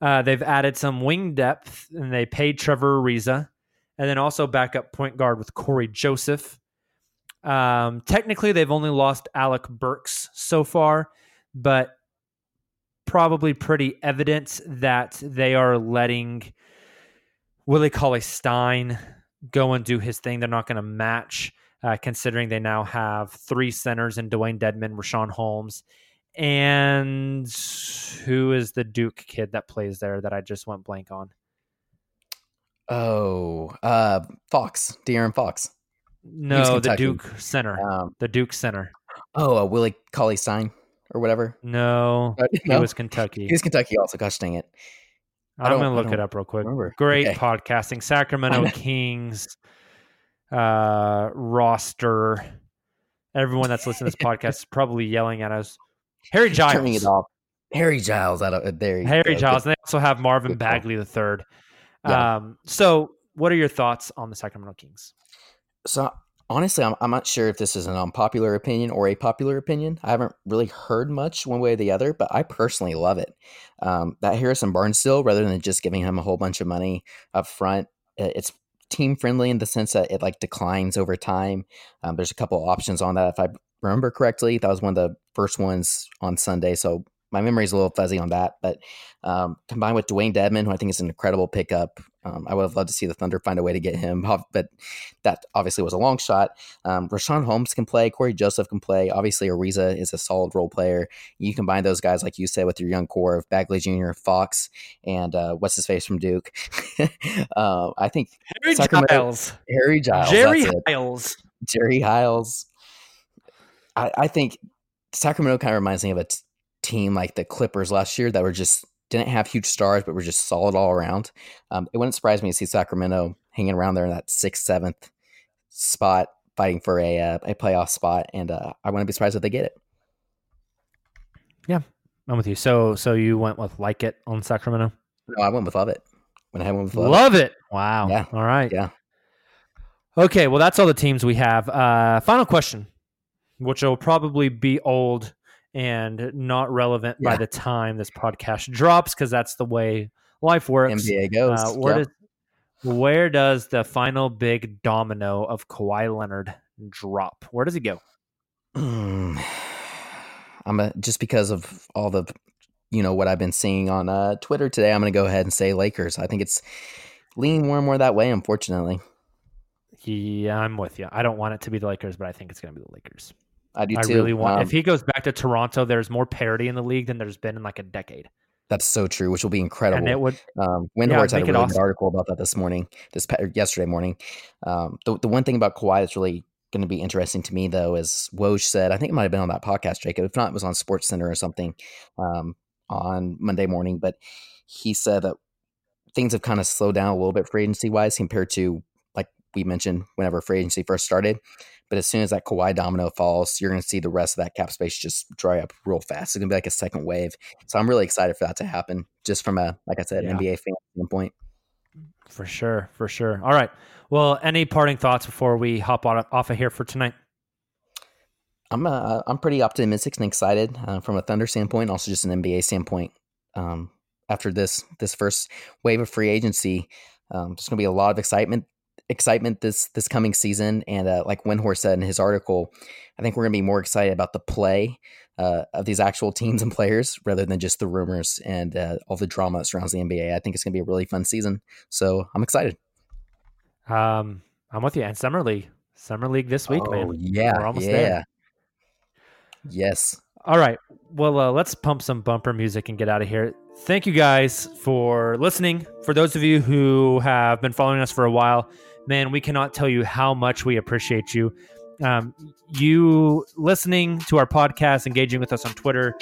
Speaker 6: Uh, they've added some wing depth, and they paid Trevor Ariza, and then also backup point guard with Cory Joseph. Um, technically, they've only lost Alec Burks so far, but probably pretty evident that they are letting Willie Cauley Stein go and do his thing. They're not going to match, uh, considering they now have three centers in Dewayne Dedmon, Richaun Holmes, and who is the Duke kid that plays there that I just went blank on?
Speaker 7: Oh, uh, Fox, De'Aaron Fox.
Speaker 6: No, the Duke Center.
Speaker 7: Um,
Speaker 6: the Duke Center.
Speaker 7: oh, uh, Willie Cauley Stein or whatever.
Speaker 6: No,
Speaker 7: Uh,
Speaker 6: it
Speaker 7: no?
Speaker 6: was Kentucky.
Speaker 7: He was Kentucky also. Gosh dang it.
Speaker 6: I'm
Speaker 7: don't-
Speaker 6: gonna look it up real quick.
Speaker 7: remember.
Speaker 6: Great
Speaker 7: Okay.
Speaker 6: podcasting. Sacramento Kings uh, roster. Everyone that's listening to this podcast is probably yelling at us. Harry
Speaker 7: Turning
Speaker 6: Giles.
Speaker 7: it off. Harry Giles out of uh, there.
Speaker 6: Harry
Speaker 7: go.
Speaker 6: Giles. And they also have Marvin
Speaker 7: good.
Speaker 6: Bagley the third.
Speaker 7: Yeah.
Speaker 6: Um, so, what are your thoughts on the Sacramento Kings?
Speaker 7: So honestly, I'm, I'm not sure if this is an unpopular opinion or a popular opinion. I haven't really heard much one way or the other, but I personally love it. Um, that Harrison Barnes deal, rather than just giving him a whole bunch of money up front, it's team friendly in the sense that it like declines over time. Um, there's a couple options on that. If I remember correctly, that was one of the first ones on Sunday. So my memory is a little fuzzy on that, but um, combined with Dewayne Dedmon, who I think is an incredible pickup, um, I would have loved to see the Thunder find a way to get him, but that obviously was a long shot. Um, Richaun Holmes can play, Cory Joseph can play. Obviously, Ariza is a solid role player. You combine those guys, like you said, with your young core of Bagley Jr., Fox, and uh, what's his face from Duke. uh, I think
Speaker 6: Harry
Speaker 7: Sacramento-
Speaker 6: Giles.
Speaker 7: Harry Giles,
Speaker 6: Jerry. Giles.
Speaker 7: Jerry Hiles. I, I think Sacramento kind of reminds me of a t- team like the Clippers last year that were just didn't have huge stars, but were just solid all around. Um, it wouldn't surprise me to see Sacramento hanging around there in that sixth, seventh spot, fighting for a uh, a playoff spot, and uh, I wouldn't be surprised if they get it.
Speaker 6: Yeah, I'm with you. So, so you went with like it on Sacramento.
Speaker 7: No, I went with love it. When I had one with love,
Speaker 6: Love it. Wow.
Speaker 7: Yeah.
Speaker 6: All right.
Speaker 7: Yeah.
Speaker 6: Okay. Well, that's all the teams we have. Uh, final question, which will probably be old and not relevant by the time this podcast drops because that's the way life works.
Speaker 7: NBA goes.
Speaker 6: Uh, where
Speaker 7: yeah.
Speaker 6: does where does the final big domino of Kawhi Leonard drop? Where does he go?
Speaker 7: Mm, I'm a, just because of all the, you know, what I've been seeing on uh, Twitter today. I'm going to go ahead and say Lakers. I think it's leaning more and more that way. Unfortunately,
Speaker 6: Yeah, I'm with you. I don't want it to be the Lakers, but I think it's going to be the Lakers.
Speaker 7: I do
Speaker 6: I
Speaker 7: too.
Speaker 6: really want.
Speaker 7: Um,
Speaker 6: if he goes back to Toronto, there's more parity in the league than there's been in like a decade,
Speaker 7: that's so true, which will be incredible.
Speaker 6: and it would.
Speaker 7: Um,
Speaker 6: Yeah,
Speaker 7: had a really
Speaker 6: awesome.
Speaker 7: good article about that this morning, this yesterday morning. Um, the, the one thing about Kawhi that's really going to be interesting to me, though, is Woj said, I think it might have been on that podcast, Jacob. If not, it was on Sports Center or something um, on Monday morning. But he said that things have kind of slowed down a little bit free agency wise compared to, like we mentioned, whenever free agency first started. But as soon as that Kawhi domino falls, you're going to see the rest of that cap space just dry up real fast. It's going to be like a second wave. So I'm really excited for that to happen, just from a, like I said,
Speaker 6: Yeah.
Speaker 7: NBA fan standpoint.
Speaker 6: For sure, for sure. All right. Well, any parting thoughts before we hop on off of here for tonight?
Speaker 7: I'm uh, I'm pretty optimistic and excited uh, from a Thunder standpoint, also just an NBA standpoint. Um, after this this first wave of free agency, um, there's going to be a lot of excitement excitement this this coming season. And uh, like Windhorst said in his article, I think we're going to be more excited about the play uh, of these actual teams and players rather than just the rumors and uh, all the drama that surrounds the NBA. I think it's going to be a really fun season. So I'm excited.
Speaker 6: Um, I'm with you. And summer league, summer league this week,
Speaker 7: oh
Speaker 6: man.
Speaker 7: yeah,
Speaker 6: We're almost
Speaker 7: yeah.
Speaker 6: there.
Speaker 7: Yes.
Speaker 6: All right. Well, uh, let's pump some bumper music and get out of here. Thank you guys for listening. For those of you who have been following us for a while, man, we cannot tell you how much we appreciate you. Um, you listening to our podcast, engaging with us on Twitter,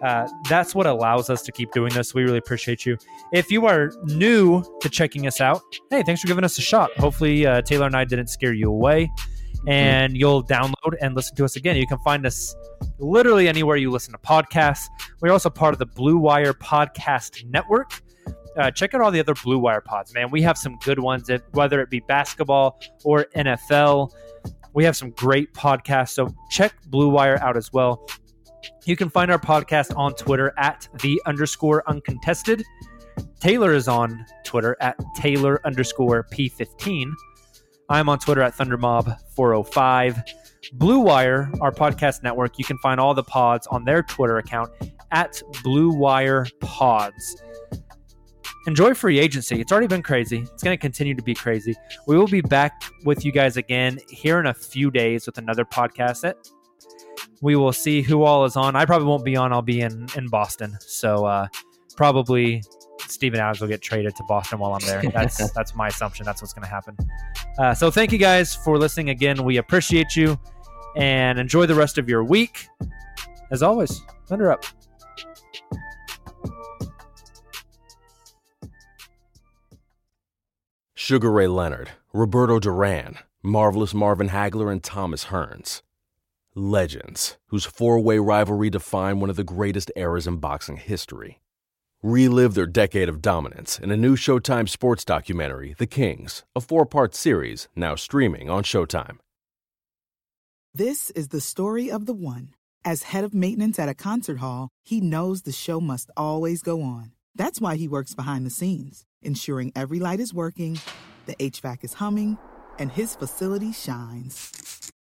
Speaker 6: uh, that's what allows us to keep doing this. We really appreciate you. If you are new to checking us out, hey, thanks for giving us a shot. Hopefully, uh, Tayler and I didn't scare you away and you'll download and listen to us again. You can find us literally anywhere you listen to podcasts. We're also part of the Blue Wire Podcast Network. Uh, check out all the other Blue Wire pods, man. We have some good ones, whether it be basketball or NFL. We have some great podcasts, so check Blue Wire out as well. You can find our podcast on Twitter at the underscore uncontested. Tayler is on Twitter at Taylor underscore P15. I'm on Twitter at ThunderMob405. Blue Wire, our podcast network, you can find all the pods on their Twitter account at Blue Wire Pods. Enjoy free agency. It's already been crazy. It's going to continue to be crazy. We will be back with you guys again here in a few days with another podcast. We will see who all is on. I probably won't be on. I'll be in in Boston, so uh, probably Steven Adams will get traded to Boston while I'm there. That's that's my assumption. That's what's going to happen. Uh, so thank you guys for listening again. We appreciate you and enjoy the rest of your week. As always, thunder up.
Speaker 8: Sugar Ray Leonard, Roberto Duran, Marvelous Marvin Hagler, and Thomas Hearns. Legends, whose four way rivalry defined one of the greatest eras in boxing history. Relive their decade of dominance in a new Showtime sports documentary, The Kings, a four part series now streaming on Showtime.
Speaker 9: This is the story of the one. As head of maintenance at a concert hall, he knows the show must always go on. That's why he works behind the scenes, ensuring every light is working, the HVAC is humming, and his facility shines.